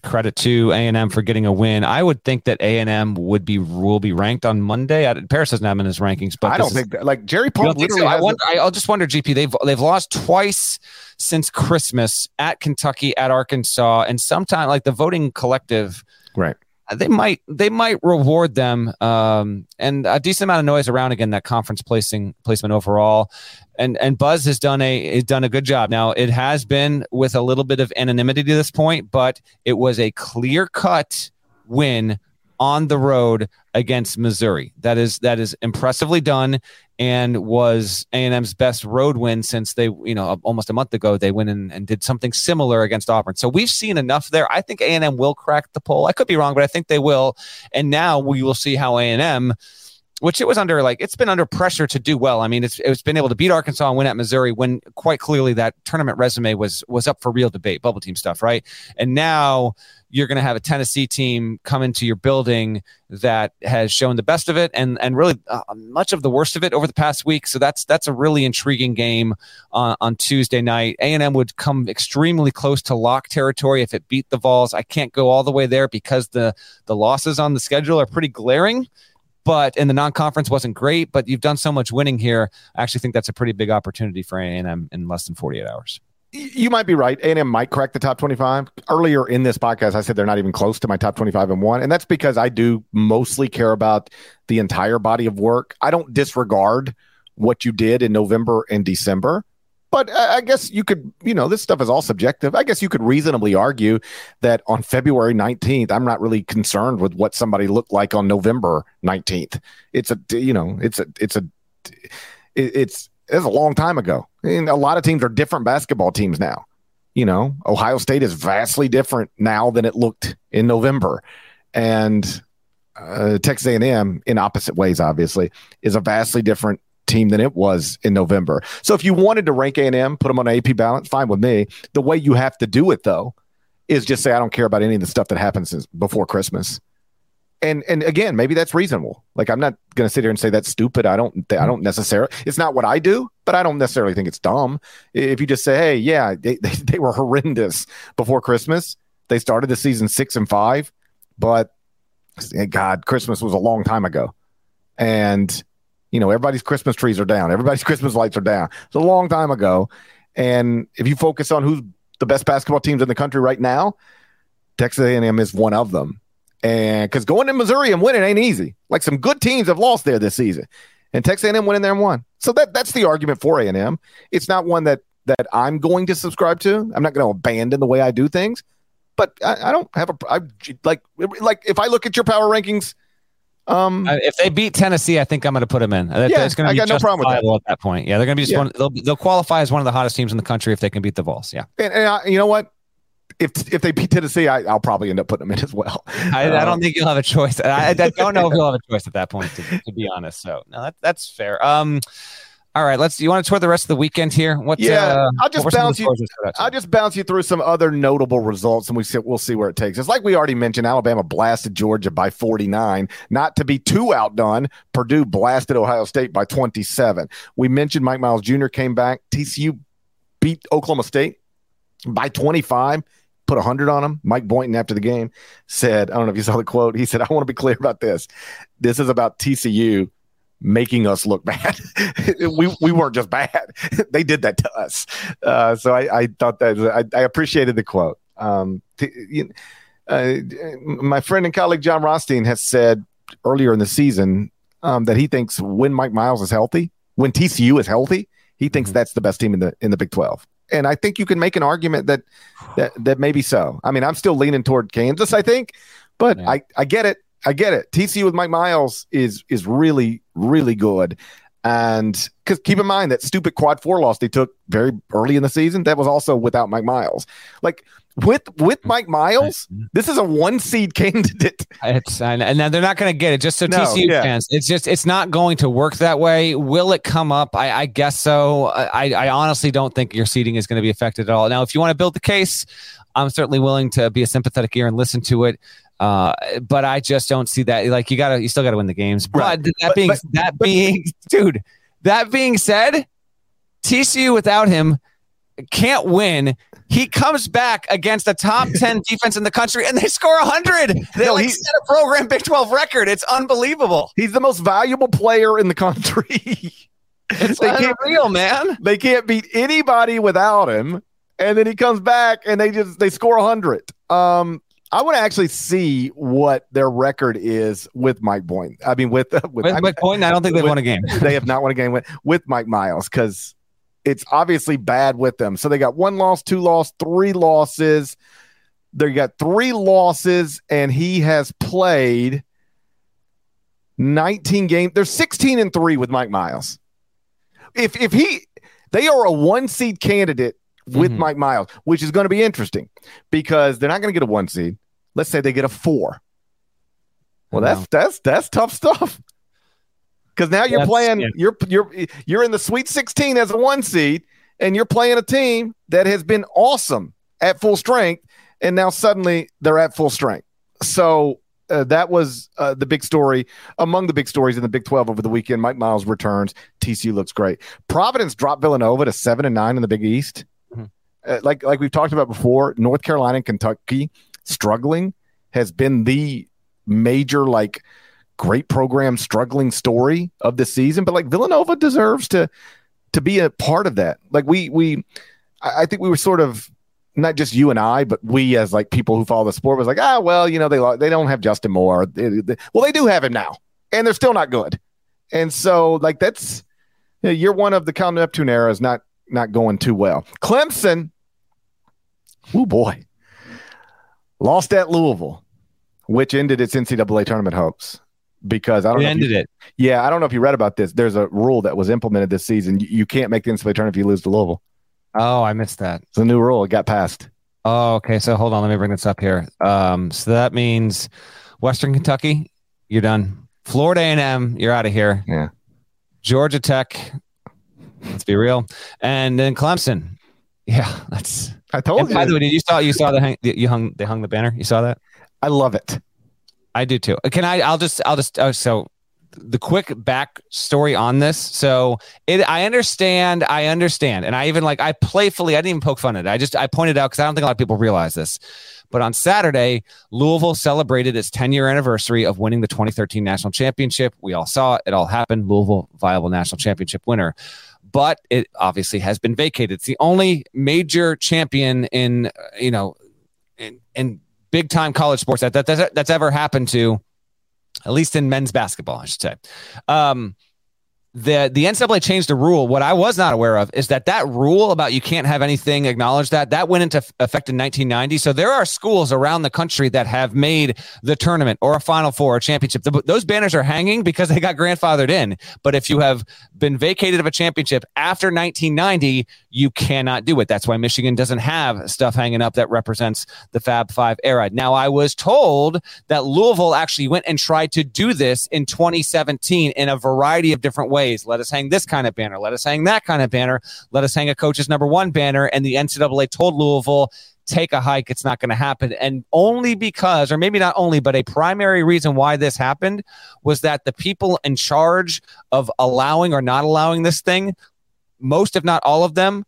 Credit to A and M for getting a win. I would think that A and M would be will be ranked on Monday. Parrish doesn't have in his rankings, but I don't think that, like Jerry Paul. So? I wonder, a- I'll just wonder, GP. They've they've lost twice since Christmas at Kentucky, at Arkansas, and sometime like the voting collective, right? They might they might reward them um, and a decent amount of noise around again that conference placing placement overall, and and Buzz has done a has done a good job. Now it has been with a little bit of anonymity to this point, but it was a clear cut win on the road against Missouri. That is that is impressively done and was A&M's best road win since they, you know, almost a month ago they went in and did something similar against Auburn. So we've seen enough there. I think A&M will crack the poll. I could be wrong, but I think they will. And now we will see how A&M which it was under like it's been under pressure to do well. I mean, it's it's been able to beat Arkansas and win at Missouri when quite clearly that tournament resume was was up for real debate, bubble team stuff, right? And now you're going to have a Tennessee team come into your building that has shown the best of it and and really uh, much of the worst of it over the past week. So that's that's a really intriguing game on, on Tuesday night. A and M would come extremely close to lock territory if it beat the Vols. I can't go all the way there because the the losses on the schedule are pretty glaring. But in the non-conference wasn't great. But you've done so much winning here. I actually think that's a pretty big opportunity for A and M in less than 48 hours you might be right. A&M might crack the top 25. Earlier in this podcast, I said they're not even close to my top 25 and one. And that's because I do mostly care about the entire body of work. I don't disregard what you did in November and December. But I guess you could, you know, this stuff is all subjective. I guess you could reasonably argue that on February 19th, I'm not really concerned with what somebody looked like on November 19th. It's a, you know, it's a, it's a, it's, it's a long time ago. And a lot of teams are different basketball teams now. You know, Ohio State is vastly different now than it looked in November, and uh, Texas A&M, in opposite ways, obviously, is a vastly different team than it was in November. So if you wanted to rank A&M, put them on AP balance, fine with me. The way you have to do it, though, is just say I don't care about any of the stuff that happens before Christmas. And and again maybe that's reasonable. Like i'm not going to sit here and say that's stupid. I don't i don't necessarily it's not what i do but i don't necessarily think it's dumb. If you just say hey yeah they, they, they were horrendous before christmas. They started the season six and five but god christmas was a long time ago. And you know everybody's christmas trees are down everybody's christmas lights are down it's a long time ago and if you focus on who's the best basketball teams in the country right now texas a&m is one of them and because going to Missouri and winning ain't easy. Like some good teams have lost there this season, and Texas A&M went in there and won. So that that's the argument for A&M. It's not one that that I'm going to subscribe to. I'm not going to abandon the way I do things, but I, I don't have a I, like like if I look at your power rankings. Um, if they beat Tennessee, I think I'm going to put them in. Yeah, it's going to be got no problem with that. at that point. Yeah, they're going to be just yeah. one. They'll, they'll qualify as one of the hottest teams in the country if they can beat the Vols. Yeah, and, and I, you know what? if if they beat Tennessee, I, will probably end up putting them in as well. I, I, don't um, think you'll have a choice. I, I don't know if you'll have a choice at that point, to, to be honest. So no, that, that's fair. Um, all right, let's. You want to tour the rest of the weekend here? What? Yeah, uh, I'll just bounce you. I'll just bounce you through some other notable results, and we see, we'll see where it takes us. Like we already mentioned, Alabama blasted Georgia by 49. Not to be too outdone, Purdue blasted Ohio State by 27. We mentioned Mike Miles Jr. came back. TCU beat Oklahoma State by 25 put 100 on him. Mike Boynton, after the game, said, I don't know if you saw the quote. He said, I want to be clear about this. This is about TCU making us look bad. we, we weren't just bad, they did that to us. Uh, so I, I, thought that I, I appreciated the quote. Um, t- uh, my friend and colleague Jon Rothstein has said earlier in the season um, that he thinks when Mike Miles is healthy, when TCU is healthy, he thinks mm-hmm. that's the best team in the in the Big 12 And I think you can make an argument that that that maybe so. I mean, I'm still leaning toward Kansas, I think, but yeah. I I get it. I get it. TCU with Mike Miles is is really really good. And because keep in mind that stupid quad four loss they took very early in the season, that was also without Mike Miles. Like with with mm. Mike Miles, mm-hmm. this is a one seed candidate. It's and, they're not going to get it. Just so no, TCU yeah. fans, it's just it's not going to work that way. Will it come up? I, I guess so. I, I honestly don't think your seating is going to be affected at all. Now, if you want to build the case, I'm certainly willing to be a sympathetic ear and listen to it. Uh, but I just don't see that. Like you gotta, you still gotta win the games. Right. But that being, but, that being, dude, that being said, TCU without him can't win. He comes back against a top 10 defense in the country and they score 100. They no, like set a program Big 12 record. It's unbelievable. He's the most valuable player in the country. it's they can't, real, man. They can't beat anybody without him. And then he comes back and they just they score 100. Um I want to actually see what their record is with Mike Boynton. I mean, with uh, with, with Mike Boynton, I don't think they've won a game. they have not won a game with with Mike Miles because it's obviously bad with them. So they got one loss, two loss, three losses. They got three losses, and he has played 19 games. They're 16 and three with Mike Miles. If if he they are a one seed candidate with mm-hmm. Mike Miles, which is going to be interesting because they're not going to get a one seed. Let's say they get a four. Well, that's that's that's tough stuff. Because now you're that's, playing, yeah. you're you're you're in the Sweet 16 as a one seed, and you're playing a team that has been awesome at full strength, and now suddenly they're at full strength. So uh, that was uh, the big story among the big stories in the Big 12 over the weekend. Mike Miles returns. TCU looks great. Providence dropped Villanova to seven and nine in the Big East uh, like like we've talked about before, North Carolina and Kentucky struggling has been the major like great program struggling story of the season. But like Villanova deserves to to be a part of that. Like we we I think we were sort of not just you and I, but we as like people who follow the sport was like, ah, well, you know, they they don't have Justin Moore. They, they, well, they do have him now, and they're still not good. And so, like, that's you know, year one of the Kyle Neptune era is not not going too well. Clemson Oh boy. Lost at Louisville, which ended its NCAA tournament hopes. Because I don't it know ended you, it. Yeah, I don't know if you read about this. There's a rule that was implemented this season. You, you can't make the NCAA tournament if you lose to Louisville. Oh, I missed that. It's a new rule. It got passed. Oh, okay. So hold on. Let me bring this up here. Um, so that means Western Kentucky, you're done. Florida A&M, you're out of here. Yeah. Georgia Tech, let's be real, and then Clemson. Yeah, that's I told and you. By the way, did you saw you saw the hang, you hung they hung the banner? You saw that? I love it. I do too. Can I? I'll just I'll just uh, so the quick back story on this. So it I understand, I understand, and I even like I playfully I didn't even poke fun at it. I just I pointed out because I don't think a lot of people realize this. But on Saturday, Louisville celebrated its 10 year anniversary of winning the 2013 national championship. We all saw it. It all happened. Louisville, viable national championship winner but it obviously has been vacated. It's the only major champion in you know in, in big time college sports that, that that's, that's ever happened to, at least in men's basketball, I should say. Um, the the NCAA changed the rule. What I was not aware of is that that rule about you can't have anything acknowledge that that went into effect in 1990. So there are schools around the country that have made the tournament or a Final Four or championship. Those banners are hanging because they got grandfathered in. But if you have been vacated of a championship after 1990, you cannot do it. That's why Michigan doesn't have stuff hanging up that represents the Fab Five era. Now I was told that Louisville actually went and tried to do this in 2017 in a variety of different ways ways. Let us hang this kind of banner. Let us hang that kind of banner. Let us hang a coach's number one banner. And the NCAA told Louisville, take a hike. It's not going to happen. And only because, or maybe not only, but a primary reason why this happened was that the people in charge of allowing or not allowing this thing, most, if not all of them,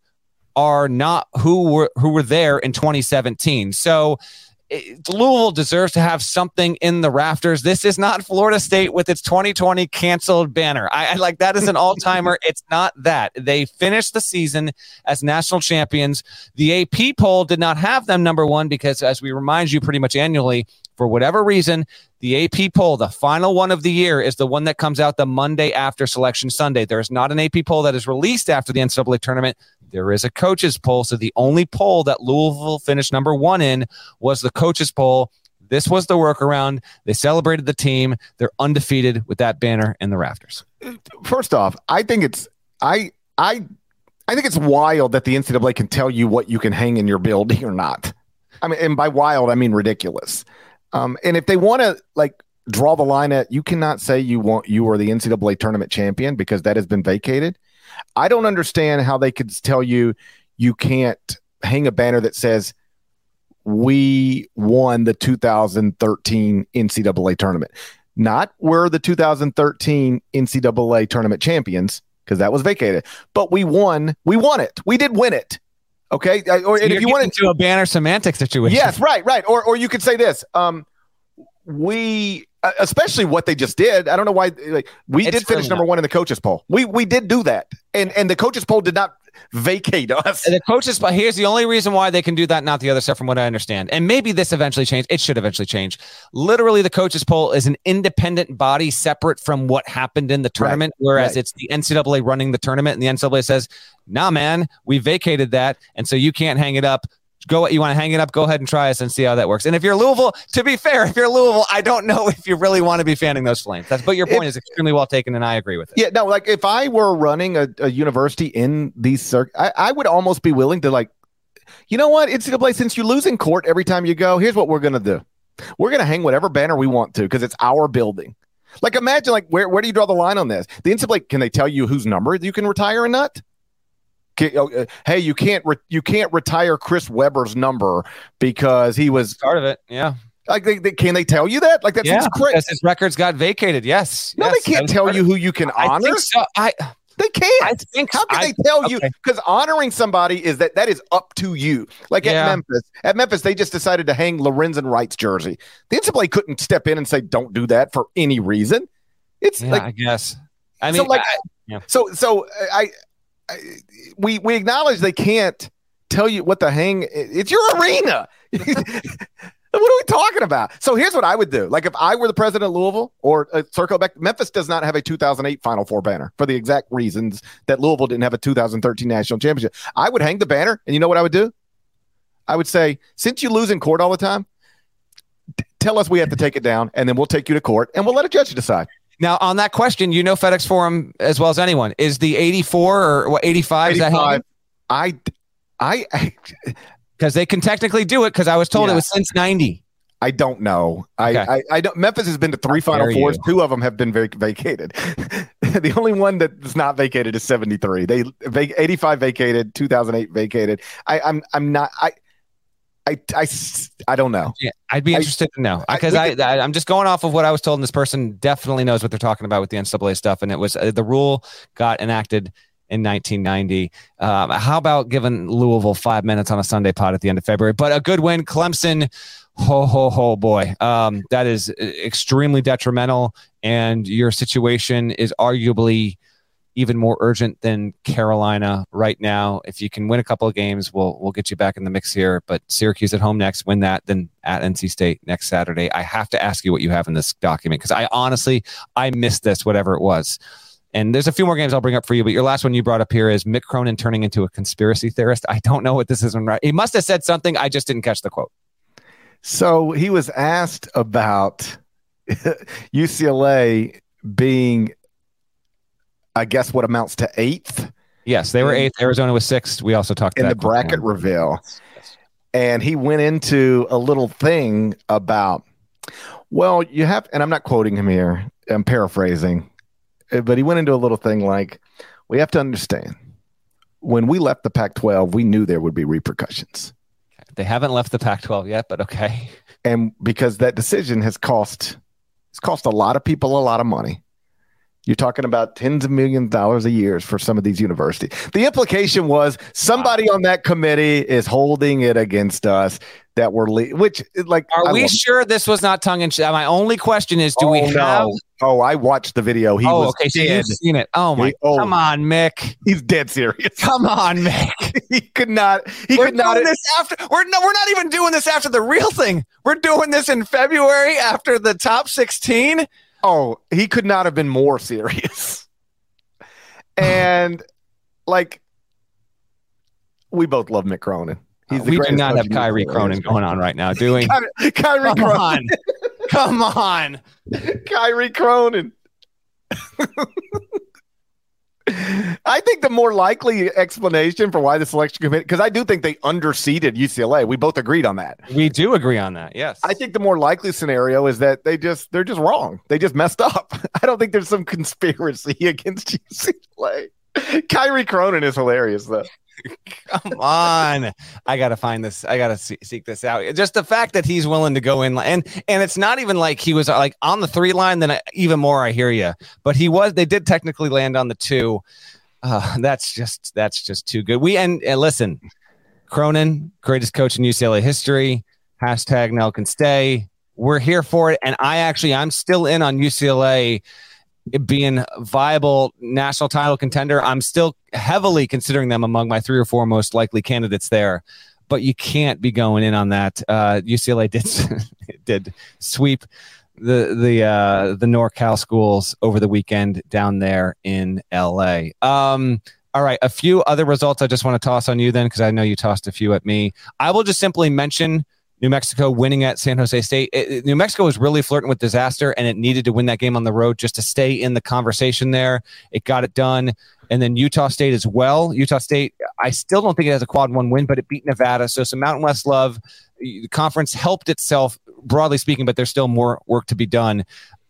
are not who were who were there in 2017. So Louisville deserves to have something in the rafters. This is not Florida State with its 2020 canceled banner. I, I like that is an all timer. it's not that. They finished the season as national champions. The AP poll did not have them number one because, as we remind you pretty much annually, for whatever reason, the AP poll, the final one of the year, is the one that comes out the Monday after Selection Sunday. There is not an AP poll that is released after the NCAA tournament there is a coaches poll. So the only poll that Louisville finished number one in was the coaches poll. This was the workaround. They celebrated the team. They're undefeated with that banner in the rafters. First off, I think it's I I I think it's wild that the NCAA can tell you what you can hang in your building or not. I mean, and by wild I mean ridiculous. Um, and if they want to like draw the line at you cannot say you want you are the NCAA tournament champion because that has been vacated. I don't understand how they could tell you you can't hang a banner that says we won the 2013 NCAA tournament. Not we're the 2013 NCAA tournament champions because that was vacated, but we won. We won it. We did win it. Okay. Or so if you want to a banner semantic situation. Yes. Right. Right. Or, or you could say this. Um, we uh, Uh, especially what they just did. I don't know why. Like we it's did finish number one in the coaches poll. We we did do that, and and the coaches poll did not vacate us. And The coaches, but here's the only reason why they can do that, not the other stuff, from what I understand. And maybe this eventually change. It should eventually change. Literally, the coaches poll is an independent body separate from what happened in the tournament, right. whereas right. it's the NCAA running the tournament, and the NCAA says, "Nah, man, we vacated that, and so you can't hang it up." Go you want to hang it up? Go ahead and try us and see how that works. And if you're louisville to be fair if you're louisville i don't know if you really want to be fanning those flames. That's but your point if, is extremely well taken and i agree with it. Yeah no like if i were running a, a university in these circuits I, I would almost be willing to like you know what? Ncaa since you lose in court every time you go here's what we're gonna do. We're gonna hang whatever banner we want to because it's our building. Like imagine like where, where do you draw the line on this? The ncaa can they tell you whose number you can retire and not Oh, uh, hey, you can't re- you can't retire Chris Webber's number because he was part of it. Yeah. Like, they, they, can they tell you that? Like, that yeah, seems crazy. his records got vacated. Yes. No, yes, they can't tell you who you can honor. I so. I. They can't. I think How can I, they tell okay. you? Because honoring somebody is that that is up to you. Like yeah. at Memphis, at Memphis, they just decided to hang Lorenzen Wright's jersey. The NCAA couldn't step in and say, "Don't do that" for any reason. It's yeah, like I guess. I mean, so like, I, yeah. so so uh, I we we acknowledge they can't tell you what the hang. It's your arena. What are we talking about? So here's what I would do. Like if I were the president of Louisville or uh, circle back, Memphis does not have a 2008 Final Four banner for the exact reasons that Louisville didn't have a 2013 national championship. I would hang the banner, and you know what I would do? I would say, since you lose in court all the time, t- tell us we have to take it down, and then we'll take you to court, and we'll let a judge decide. Now, on that question, you know FedEx Forum as well as anyone. Is the 84 or what 85? 85 is that I, I, because they can technically do it because I was told yeah. it was since 90. I don't know. I, okay. I, I, don't. Memphis has been to three How Final Fours. You. Two of them have been vac- vacated. the only one that's not vacated is 73. They 85 vacated, 2008 vacated. I, I'm I'm not. I I, I, I don't know. Yeah, I'd be interested I, to know because I, I, I, am just going off of what I was told, and this person definitely knows what they're talking about with the NCAA stuff. And it was uh, the rule got enacted in 1990. Um, how about giving Louisville five minutes on a Sunday pot at the end of February? But a good win, Clemson. Ho ho ho, boy! Um, that is uh, extremely detrimental, and your situation is arguably even more urgent than Carolina right now. If you can win a couple of games, we'll we'll get you back in the mix here. But Syracuse at home next, win that, then at NC State next Saturday. I have to ask you what you have in this document because I honestly I missed this, whatever it was. And there's a few more games I'll bring up for you, but your last one you brought up here is Mick Cronin turning into a conspiracy theorist. I don't know what this is. Right, he must have said something. I just didn't catch the quote. So he was asked about UCLA being I guess what amounts to eighth. Yes, they were eighth. Arizona was sixth. We also talked in the bracket reveal, and he went into a little thing about. Well, you have, and I'm not quoting him here. I'm paraphrasing, uh, but he went into a little thing like, "We have to understand, when we left the Pac-12, we knew there would be repercussions." They haven't left the Pac-12 yet, but okay. And because that decision has cost, it's cost a lot of people a lot of money you're talking about tens of millions of dollars a year for some of these universities. The implication was somebody wow. on that committee is holding it against us that we're le- which like are I we sure this was not tongue in cheek? My only question is, do oh, we have? No. Oh, I watched the video. He oh, was okay. So you've seen it. Oh my! He, oh, come on, Mick. He's dead serious. Come on, Mick. he could not. He we're could not. This after we're no, we're not even doing this after the real thing. We're doing this in February after the top sixteen. Oh, he could not have been more serious. and like we both love Mick Cronin. He's uh, we do not have Kyrie Cronin going on right now, doing Ky- Kyrie Come Cronin. on. Come on. Kyrie Cronin. I think the more likely explanation for why the selection committee, because I do think they underseeded UCLA. We both agreed on that. We do agree on that. Yes. I think the more likely scenario is that they just they're just wrong. They just messed up. I don't think there's some conspiracy against UCLA. Kyrie Cronin is hilarious though. Come on. I got to find this. I got to see, seek this out. Just the fact that he's willing to go in and and it's not even like he was like on the 3 line then I, even more I hear you. But he was they did technically land on the 2. Uh, that's just that's just too good. We and, and listen, Cronin, greatest coach in UCLA history. Hashtag Nell can stay. We're here for it. And I actually I'm still in on UCLA being viable national title contender. I'm still heavily considering them among my three or four most likely candidates there. But you can't be going in on that. Uh, UCLA did did sweep the the uh, the NorCal schools over the weekend down there in LA. Um, all right, a few other results I just want to toss on you then because I know you tossed a few at me. I will just simply mention New Mexico winning at San Jose State. It, New Mexico was really flirting with disaster, and it needed to win that game on the road just to stay in the conversation there. It got it done. And then Utah State as well. Utah State, I still don't think it has a quad one win, but it beat Nevada. So some Mountain West love. The conference helped itself, broadly speaking, but there's still more work to be done.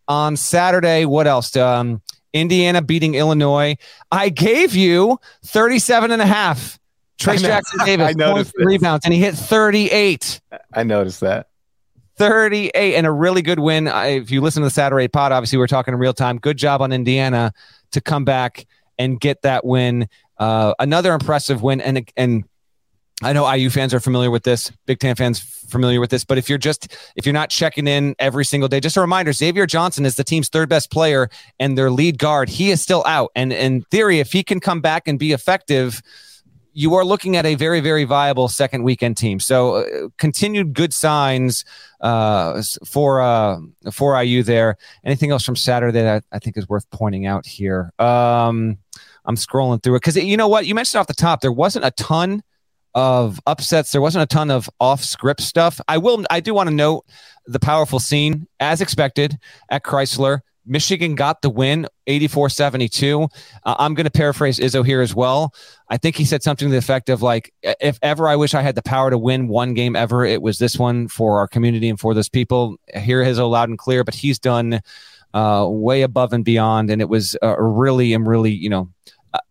On Saturday, what else? Um, Indiana beating Illinois. I gave you 37 and a half. Trayce Jackson Davis, noticed rebounds, and he hit 38. I noticed that. 38 and a really good win. If you listen to the Saturday pod, obviously we're talking in real time. Good job on Indiana to come back and get that win. Uh, another impressive win. And and I know IU fans are familiar with this, Big Ten fans familiar with this, but if you're just if you're not checking in every single day, just a reminder: Xavier Johnson is the team's third best player and their lead guard. He is still out, and in theory, if he can come back and be effective you are looking at a very, very viable second weekend team. So uh, continued good signs uh, for uh, for IU there. Anything else from Saturday that I, I think is worth pointing out here? Um, I'm scrolling through it because you know what you mentioned off the top. There wasn't a ton of upsets. There wasn't a ton of off script stuff. I will. I do want to note the powerful scene as expected at Crisler. Michigan got the win 84 72. Uh, I'm going to paraphrase Izzo here as well. I think he said something to the effect of like, if ever I wish I had the power to win one game ever, it was this one for our community and for those people. Hear his loud and clear, but he's done uh, way above and beyond. And it was a really, and really, you know,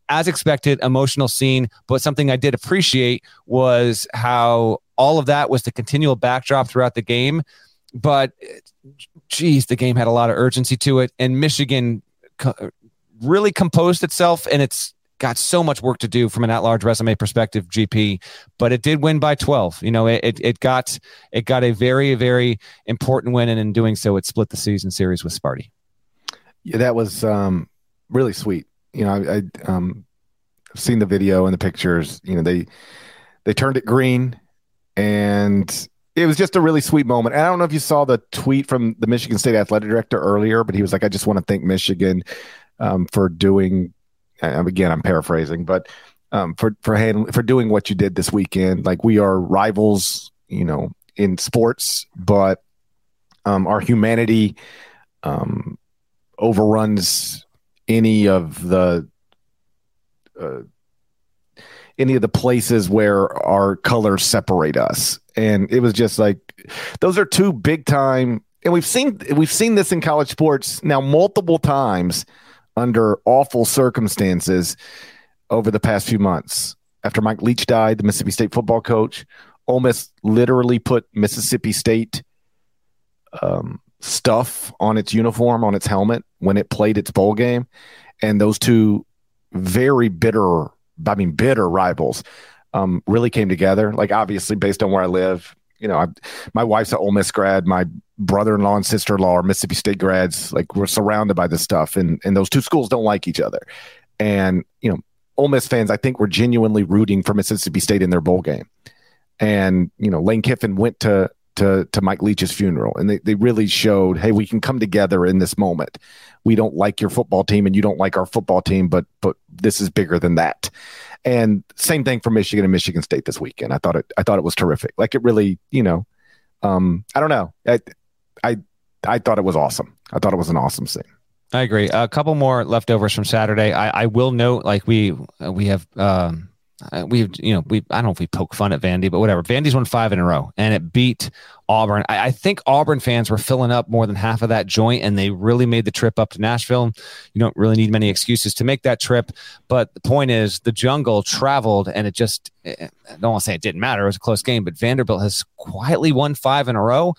as expected, emotional scene. But something I did appreciate was how all of that was the continual backdrop throughout the game. But geez, the game had a lot of urgency to it, and Michigan co- really composed itself, and it's got so much work to do from an at-large resume perspective, GP. But it did win by 12. You know, it it got it got a very very important win, and in doing so, it split the season series with Sparty. Yeah, that was um, really sweet. You know, I, I um, seen the video and the pictures. You know, they they turned it green, and it was just a really sweet moment. And I don't know if you saw the tweet from the Michigan State athletic director earlier, but he was like, I just want to thank Michigan um, for doing, again, I'm paraphrasing, but um, for, for, hand, for doing what you did this weekend. Like we are rivals, you know, in sports, but um, our humanity um, overruns any of the, uh, any of the places where our colors separate us. And it was just like those are two big time and we've seen we've seen this in college sports now multiple times under awful circumstances over the past few months. After Mike Leach died the Mississippi State football coach Ole Miss literally put Mississippi State um, stuff on its uniform on its helmet when it played its bowl game. And those two very bitter I mean, bitter rivals um, really came together. Like, obviously, based on where I live, you know, I, my wife's an Ole Miss grad. My brother-in-law and sister-in-law are Mississippi State grads. Like, we're surrounded by this stuff, and and those two schools don't like each other. And you know, Ole Miss fans, I think, were genuinely rooting for Mississippi State in their bowl game. And you know, Lane Kiffin went to to to Mike Leach's funeral, and they they really showed, hey, we can come together in this moment. We don't like your football team, and you don't like our football team, but but this is bigger than that. And same thing for Michigan and Michigan State this weekend. I thought it I thought it was terrific. Like it really, you know, um, I don't know. I I I thought it was awesome. I thought it was an awesome scene. I agree. A couple more leftovers from Saturday. I, I will note, like we we have um, we've you know we I don't know if we poke fun at Vandy, but whatever. Vandy's won five in a row, and it beat Auburn. I, I, think Auburn fans were filling up more than half of that joint, and they really made the trip up to Nashville. You don't really need many excuses to make that trip, but the point is, the jungle traveled, and it just eh, eh, I don't want to say it didn't matter. It was a close game, but Vanderbilt has quietly won five in a row.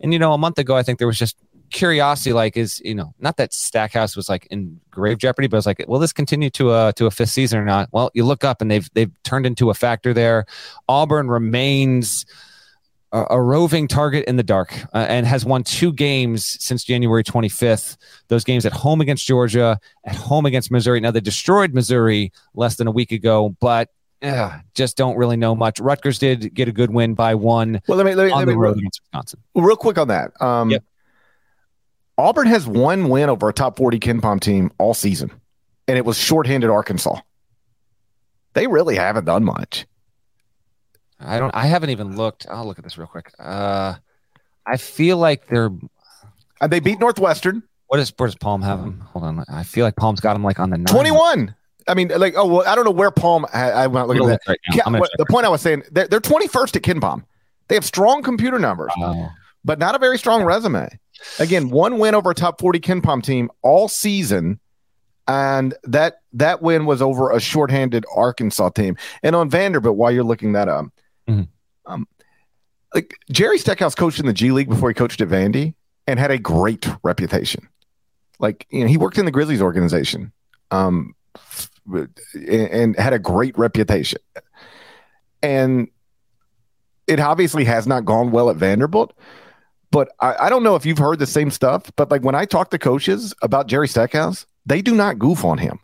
And you know, a month ago, I think there was just curiosity like is you know not that stackhouse was like in grave jeopardy but it's like will this continue to a to a fifth season or not well you look up and they've they've turned into a factor there auburn remains a, a roving target in the dark uh, and has won two games since january 25th those games at home against georgia at home against missouri now they destroyed missouri less than a week ago but uh, just don't really know much. Rutgers did get a good win by one. Well, let me let me, let me real, Wisconsin. Real quick on that. Um, yep. Auburn has one win over a top 40 KenPom team all season, and it was shorthanded Arkansas. They really haven't done much. I don't. I haven't even looked. I'll look at this real quick. Uh, I feel like they're. Uh, they beat Northwestern. What is where does Palm have them? Hold on. I feel like Palm's got them like on the twenty-one. I mean, like, oh well, I don't know where Palm. I, am not looking at that. Right yeah, the point I was saying, they're, they're 21st at KenPom. They have strong computer numbers, oh. but not a very strong resume. Again, one win over a top 40 KenPom team all season. And that that win was over a shorthanded Arkansas team. And on Vanderbilt, while you're looking that up, mm-hmm. um, like Jerry Stackhouse coached in the G League before he coached at Vandy and had a great reputation. Like you know, he worked in the Grizzlies organization, um, and had a great reputation. And it obviously has not gone well at Vanderbilt, but I, I, don't know if you've heard the same stuff, but like when I talk to coaches about Jerry Stackhouse, they do not goof on him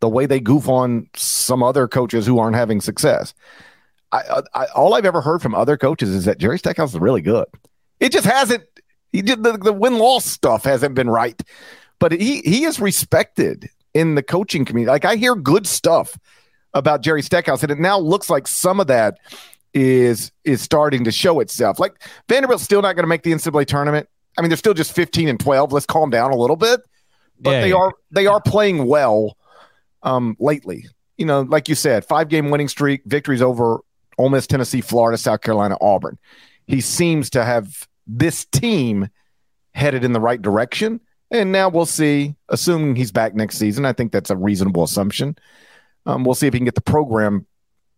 the way they goof on some other coaches who aren't having success. I, uh, I, all I've ever heard from other coaches is that Jerry Stackhouse is really good. It just hasn't. He did the, the win loss stuff hasn't been right, but he he is respected in the coaching community. Like I hear good stuff about Jerry Stackhouse, and it now looks like some of that is is starting to show itself. Like Vanderbilt's still not going to make the NCAA tournament. I mean, they're still just 15 and 12. Let's calm down a little bit. But yeah, they yeah. are they are playing well um, lately. You know, like you said, five game winning streak, victories over Ole Miss, Tennessee, Florida, South Carolina, Auburn. He seems to have this team headed in the right direction. And now we'll see, assuming he's back next season. I think that's a reasonable assumption. Um, we'll see if he can get the program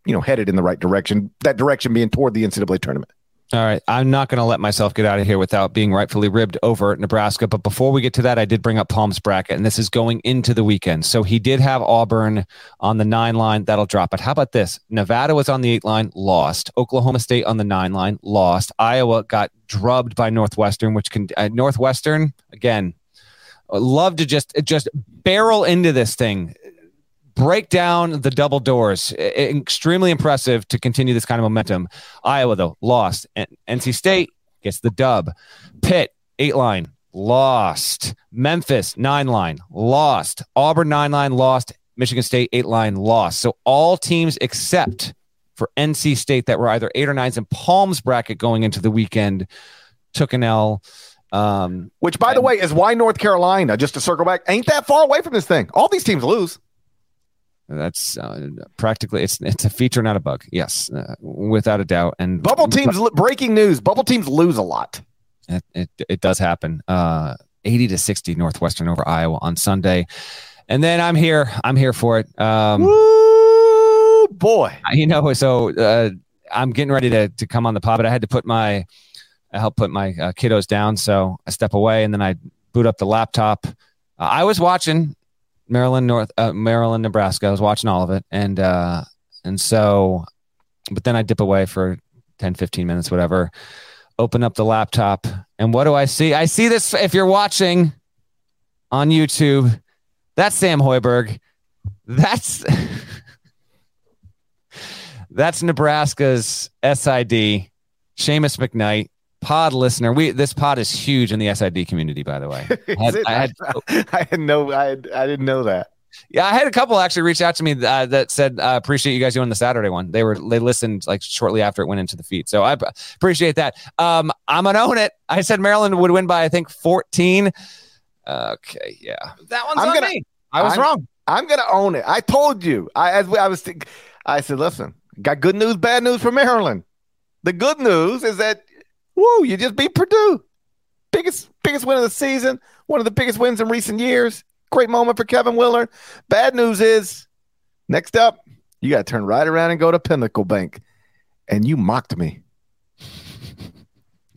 you know headed in the right direction. That direction being toward the NCAA tournament. All right. I'm not going to let myself get out of here without being rightfully ribbed over Nebraska. But before we get to that, I did bring up Palm's bracket, and this is going into the weekend. So he did have Auburn on the nine line. That'll drop. But how about this? Nevada was on the eight line, lost. Oklahoma State on the nine line, lost. Iowa got drubbed by Northwestern, which can, uh, Northwestern, again, love to just just barrel into this thing break down the double doors. extremely impressive to continue this kind of momentum. Iowa, though, lost. NC State gets the dub. Pitt, eight line, lost. Memphis, nine line, lost. Auburn, nine line, lost. Michigan State, eight line, lost. So all teams except for NC State that were either eight or nines in Palm's bracket going into the weekend took an L. Um, Which, by and, the way, is why North Carolina, just to circle back, ain't that far away from this thing. All these teams lose. That's uh, practically it's it's a feature, not a bug. Yes, uh, without a doubt. And bubble teams breaking news: bubble teams lose a lot. It it, it does happen. Uh, Eighty to sixty Northwestern over Iowa on Sunday, and then I'm here. I'm here for it. Um, Woo, boy, you know. So uh, I'm getting ready to to come on the pod, but I had to put my I help put my uh, kiddos down, so I step away and then I boot up the laptop. Uh, I was watching Maryland, North, uh, Maryland, Nebraska. I was watching all of it, and uh, and so, but then I dip away for 10, 15 minutes, whatever. Open up the laptop, and what do I see? I see this. If you're watching on YouTube, that's Sam Hoiberg. That's that's Nebraska's SID, Seamus McKnight. Pod listener. We this pod is huge in the SID community, by the way. I, had, I, had, I had no, I, had, I didn't know that. Yeah, I had a couple actually reach out to me uh, that said, uh, "Appreciate you guys doing the Saturday one." They were they listened like shortly after it went into the feed, so I appreciate that. Um, I'm gonna own it. I said Maryland would win by I think 14. Okay, yeah, that one's I'm on gonna, me. I was I'm, wrong. I'm gonna own it. I told you. I as I was, I said, listen, got good news, bad news for Maryland. The good news is that, woo, you just beat Purdue. Biggest biggest win of the season. One of the biggest wins in recent years. Great moment for Kevin Willard. Bad news is, next up, you got to turn right around and go to Pinnacle Bank. And you mocked me.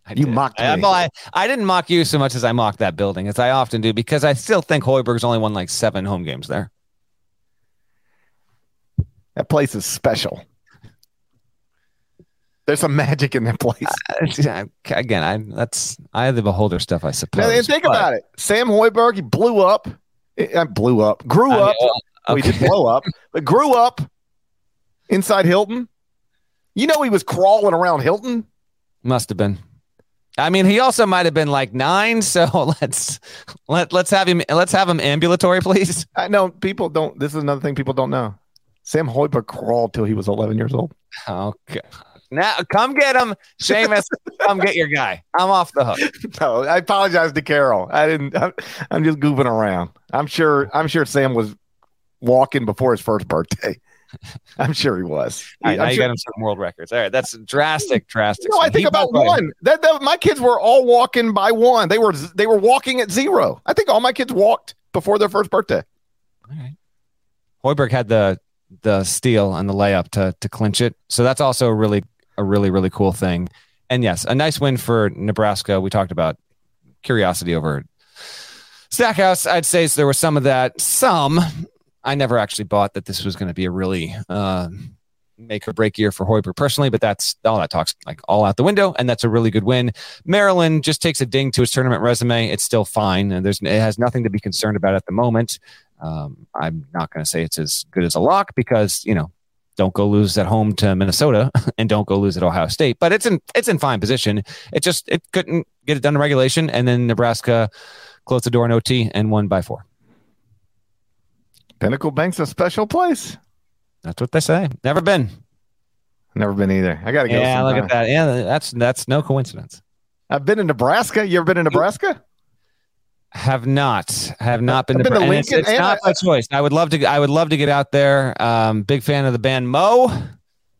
You did. mocked me. I, I, I, didn't mock you so much as I mocked that building, as I often do, because I still think Hoiberg's only won like seven home games there. That place is special. There's some magic in that place. Uh, again, I that's I the beholder stuff, I suppose. and think but, about it. Sam Hoiberg, he blew up I blew up, grew up. I mean, okay. We didn't blow up, but grew up inside Hilton. You know, he was crawling around Hilton. Must have been. I mean, he also might have been like nine. So let's let let's have him let's have him ambulatory, please. I know people don't. This is another thing people don't know. Sam Hoiberg crawled till he was 11 years old. Okay. Now come get him, Seamus. come get your guy. I'm off the hook. No, I apologize to Carol. I didn't. I'm, I'm just goofing around. I'm sure. I'm sure Sam was walking before his first birthday. I'm sure he was. Right, now you sure. got him some world records. All right, that's drastic, drastic. No, I think about one. That, that, my kids were all walking by one. They were they were walking at zero. I think all my kids walked before their first birthday. All right. Hoiberg had the the steal and the layup to to clinch it. So that's also a really a really, really cool thing. And yes, a nice win for Nebraska. We talked about curiosity over Stackhouse. I'd say there was some of that. Some. I never actually bought that this was going to be a really uh, make or break year for Hoiberg personally, but that's all that talks like all out the window, and that's a really good win. Maryland just takes a ding to his tournament resume. It's still fine, and there's it has nothing to be concerned about at the moment. Um, I'm not going to say it's as good as a lock because you know don't go lose at home to Minnesota and don't go lose at Ohio State. But it's in it's in fine position. It just it couldn't get it done in regulation, and then Nebraska closed the door in OT and won by four. Pinnacle Bank's a special place. That's what they say. Never been. Never been either. I got to go. Yeah, sometime. look at that. Yeah, that's that's no coincidence. I've been in Nebraska. You ever been in Nebraska? Have not, have not been, to, been to. It's, it's not my choice. I would love to. I would love to get out there. Um, big fan of the band Mo.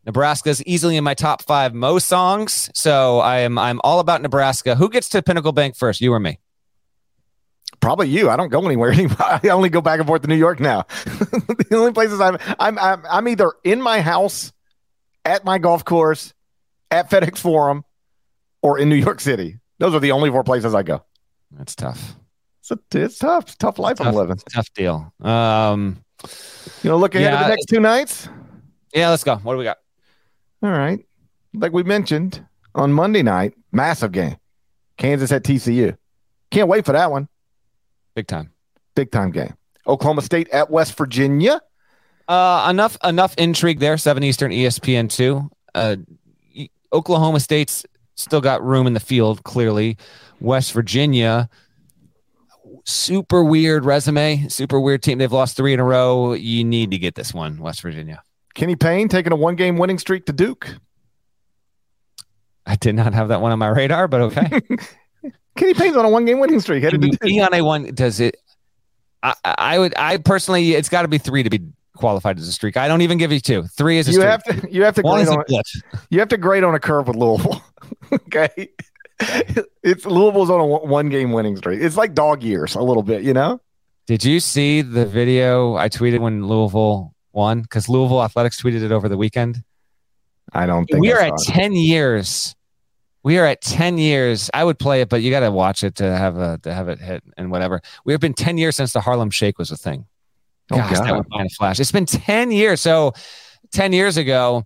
Nebraska's easily in my top five Mo songs. So I am. I'm all about Nebraska. Who gets to Pinnacle Bank first? You or me? Probably you. I don't go anywhere. I only go back and forth to New York now. the only places I'm, I'm, I'm, I'm either in my house, at my golf course, at FedEx Forum, or in New York City. Those are the only four places I go. That's tough. It's, a, it's tough. It's tough life tough, I'm living. Tough deal. Um, you know, look ahead yeah, to the next two nights. Yeah, let's go. What do we got? All right. Like we mentioned on Monday night, massive game. Kansas at TCU. Can't wait for that one. Big time. Big time game. Oklahoma State at West Virginia. Uh, enough enough intrigue there. Seven Eastern, ESPN two. Uh, Oklahoma State's still got room in the field. Clearly, West Virginia super weird resume, super weird team. They've lost three in a row. You need to get this one, West Virginia. Kenny Payne taking a one game winning streak to Duke. I did not have that one on my radar, but okay. Kenny Payne's on a one game winning streak. Headed to be on a one. Does it? I, I would. I personally, it's got to be three to be qualified as a streak. I don't even give you two. Three is a you streak. have to. You have to grade on. You have to grade on a curve with Louisville. okay. it's Louisville's on a one game winning streak. It's like dog years a little bit, you know? Did you see the video I tweeted when Louisville won? Because Louisville Athletics tweeted it over the weekend. I don't think we are at 10 years. We are at 10 years. I would play it, but you got to watch it to have a to have it hit and whatever. We have been 10 years since the Harlem Shake was a thing. Oh, Gosh, God. that would find a flash. It's been 10 years. So 10 years ago,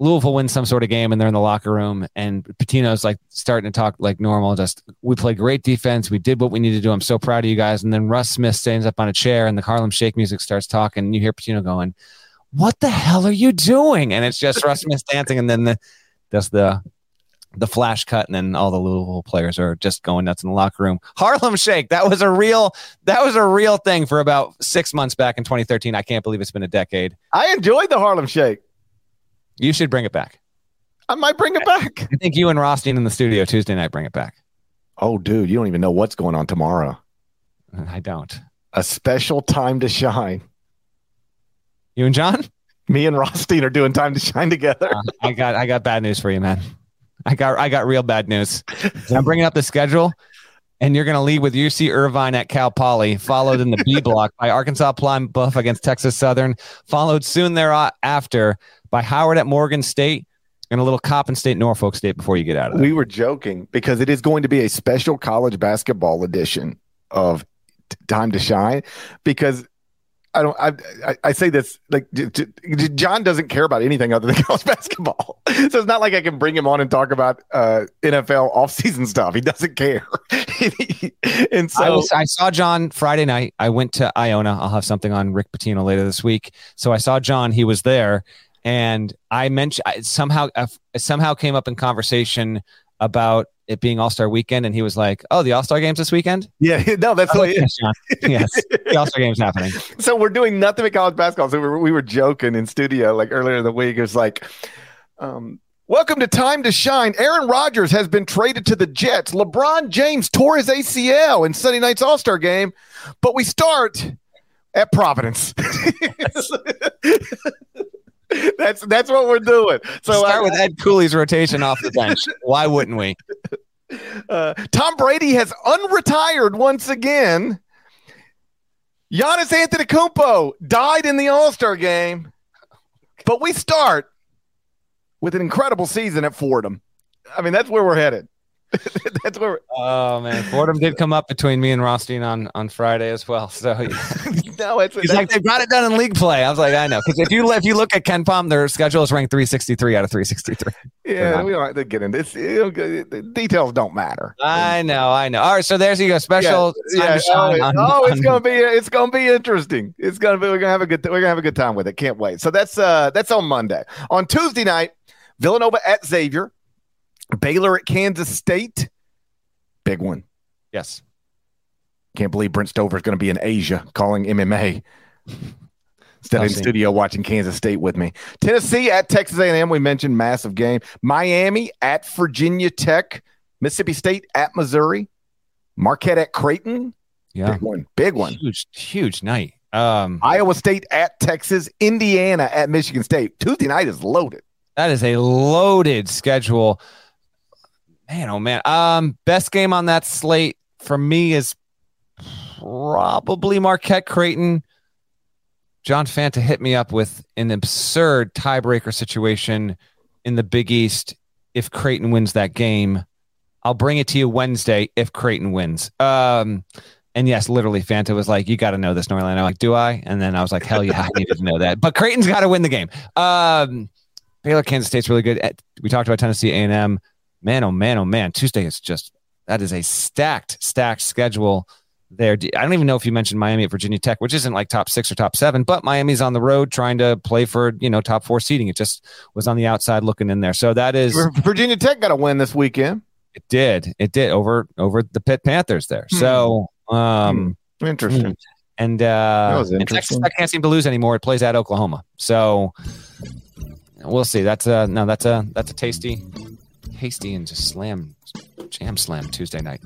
Louisville wins some sort of game and they're in the locker room and Pitino's like starting to talk like normal. Just we play great defense. We did what we needed to do. I'm so proud of you guys. And then Russ Smith stands up on a chair and the Harlem Shake music starts talking. And you hear Pitino going, "What the hell are you doing?" And it's just Russ Smith dancing. And then the does the the flash cut, and then all the Louisville players are just going nuts in the locker room. Harlem Shake, that was a real that was a real thing for about six months back in 2013. I can't believe it's been a decade. I enjoyed the Harlem Shake. You should bring it back. I might bring it back. I think you and Rothstein in the studio Tuesday night bring it back. Oh, dude, you don't even know what's going on tomorrow. I don't. A special time to shine. You and Jon? Me and Rothstein are doing time to shine together. Uh, I got I got bad news for you, man. I got I got real bad news. I'm bringing up the schedule, and you're going to lead with UC Irvine at Cal Poly, followed in the B block by Arkansas Pine Bluff against Texas Southern, followed soon thereafter by Howard at Morgan State, and a little Coppin State, Norfolk State before you get out of there. We were joking because it is going to be a special college basketball edition of Time to Shine because I don't. I, I say this like Jon doesn't care about anything other than college basketball, so it's not like I can bring him on and talk about uh, NFL offseason stuff. He doesn't care. and so I, was, I, saw Jon Friday night. I went to Iona. I'll have something on Rick Pitino later this week. So I saw Jon. He was there, and I mentioned I somehow uh, somehow came up in conversation about it being All Star Weekend, and he was like, "Oh, the All Star Games this weekend." Yeah, no, that's oh, yes, yes, the All Star Games happening. So we're doing nothing but college basketball. So we were, we were joking in studio like earlier in the week. It was like, um, "Welcome to Time to Shine." Aaron Rodgers has been traded to the Jets. LeBron James tore his ACL in Sunday night's All Star Game, but we start at Providence. that's that's what we're doing. So start I, with Ed Cooley's rotation off the bench. Why wouldn't we? Uh, Tom Brady has unretired once again. Giannis Antetokounmpo died in the All Star game, but we start with an incredible season at Fordham. I mean, that's where we're headed. That's where. Oh man, Fordham did come up between me and Rothstein on on Friday as well. So no, it's he's like they got it done in league play. I was like, I know because if you if you look at KenPom, their schedule is ranked 363 out of 363. Yeah, we don't have to get into this. The details don't matter. I know, I know. All right, so there's you go. Special. Yeah, yeah. Oh, on, oh on, it's gonna be it's gonna be interesting. It's gonna be we're gonna have a good we're gonna have a good time with it. Can't wait. So that's uh that's on Monday. On Tuesday night, Villanova at Xavier. Baylor at Kansas State. Big one. Yes. Can't believe Brent Stover is going to be in Asia calling MMA instead of in studio watching Kansas State with me. Tennessee at Texas A&M. We mentioned massive game. Miami at Virginia Tech. Mississippi State at Missouri. Marquette at Creighton. Yeah. Big one. Big one. Huge, huge night. Um, Iowa State at Texas. Indiana at Michigan State. Tuesday night is loaded. That is a loaded schedule. Man, oh man. Um, best game on that slate for me is probably Marquette Creighton. John Fanta hit me up with an absurd tiebreaker situation in the Big East if Creighton wins that game. I'll bring it to you Wednesday if Creighton wins. Um, and yes, literally, Fanta was like, "You got to know this, Norland." I'm like, "Do I?" And then I was like, "Hell yeah, I needed to know that." But Creighton's got to win the game. Um, Baylor, Kansas State's really good. We talked about Tennessee A&M man, oh man, oh man, Tuesday is just that is a stacked, stacked schedule there. I don't even know if you mentioned Miami at Virginia Tech, which isn't like top six or top seven, but Miami's on the road trying to play for you know top four seeding. It just was on the outside looking in there. So that is Virginia Tech got a win this weekend. It did. It did over over the Pitt Panthers there. Hmm. So um hmm. interesting. And uh and Texas Tech can't seem to lose anymore. It plays at Oklahoma. So we'll see. That's a no, that's a that's a tasty hasty and just slam, jam slam Tuesday night.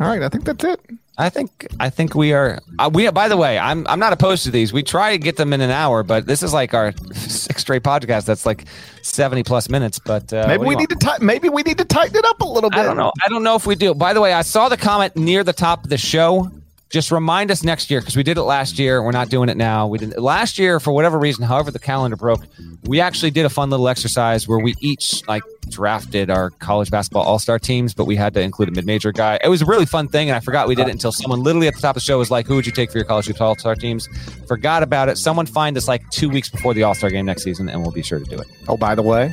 All right, I think that's it. I think I think we are. Uh, we by the way, I'm I'm not opposed to these. We try to get them in an hour, but this is like our six straight podcast. That's like seventy plus minutes. But uh, maybe we need to t- maybe we need to tighten it up a little bit. I don't know. I don't know if we do. By the way, I saw the comment near the top of the show just remind us next year because we did it last year. We're not doing it now. We did last year for whatever reason. However, the calendar broke. We actually did a fun little exercise where we each like drafted our college basketball all star teams, but we had to include a mid major guy. It was a really fun thing, and I forgot we did it until someone literally at the top of the show was like, "Who would you take for your college all star teams?" Forgot about it. Someone find us like two weeks before the all star game next season, and we'll be sure to do it. Oh, by the way,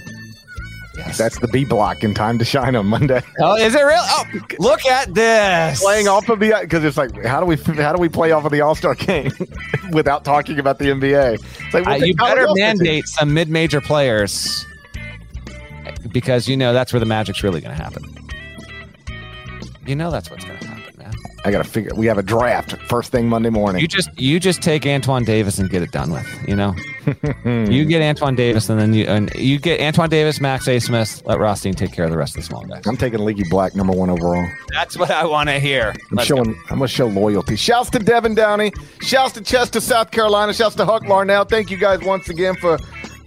Yes. That's the B block in time to shine on Monday. Oh, is it real? Oh, look at this. Playing off of the because it's like how do we how do we play off of the All Star game without talking about the NBA? Like, uh, you better mandate some mid major players because you know that's where the magic's really going to happen. You know that's what's going to. I got to figure. We have a draft first thing Monday morning. You just you just take Antoine Davis and get it done with. You know, you get Antoine Davis and then you and you get Antoine Davis, Max Abmas. Let Rothstein take care of the rest of the small guys. I'm taking Leaky Black number one overall. That's what I want to hear. I'm Let's showing. Go. I'm gonna show loyalty. Shouts to Devin Downey. Shouts to Chester, South Carolina. Shouts to Huck Larnell. Thank you guys once again for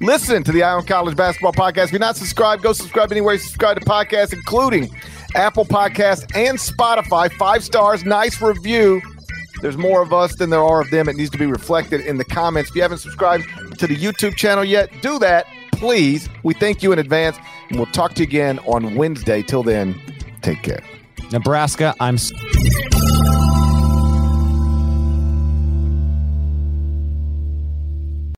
listening to the Eye on College Basketball Podcast. If you're not subscribed, go subscribe anywhere you subscribe to podcasts, including Apple Podcasts and Spotify. Five stars, nice review. There's more of us than there are of them. It needs to be reflected in the comments. If you haven't subscribed to the YouTube channel yet, do that, please. We thank you in advance, and we'll talk to you again on Wednesday. Till then, take care. Nebraska, I'm.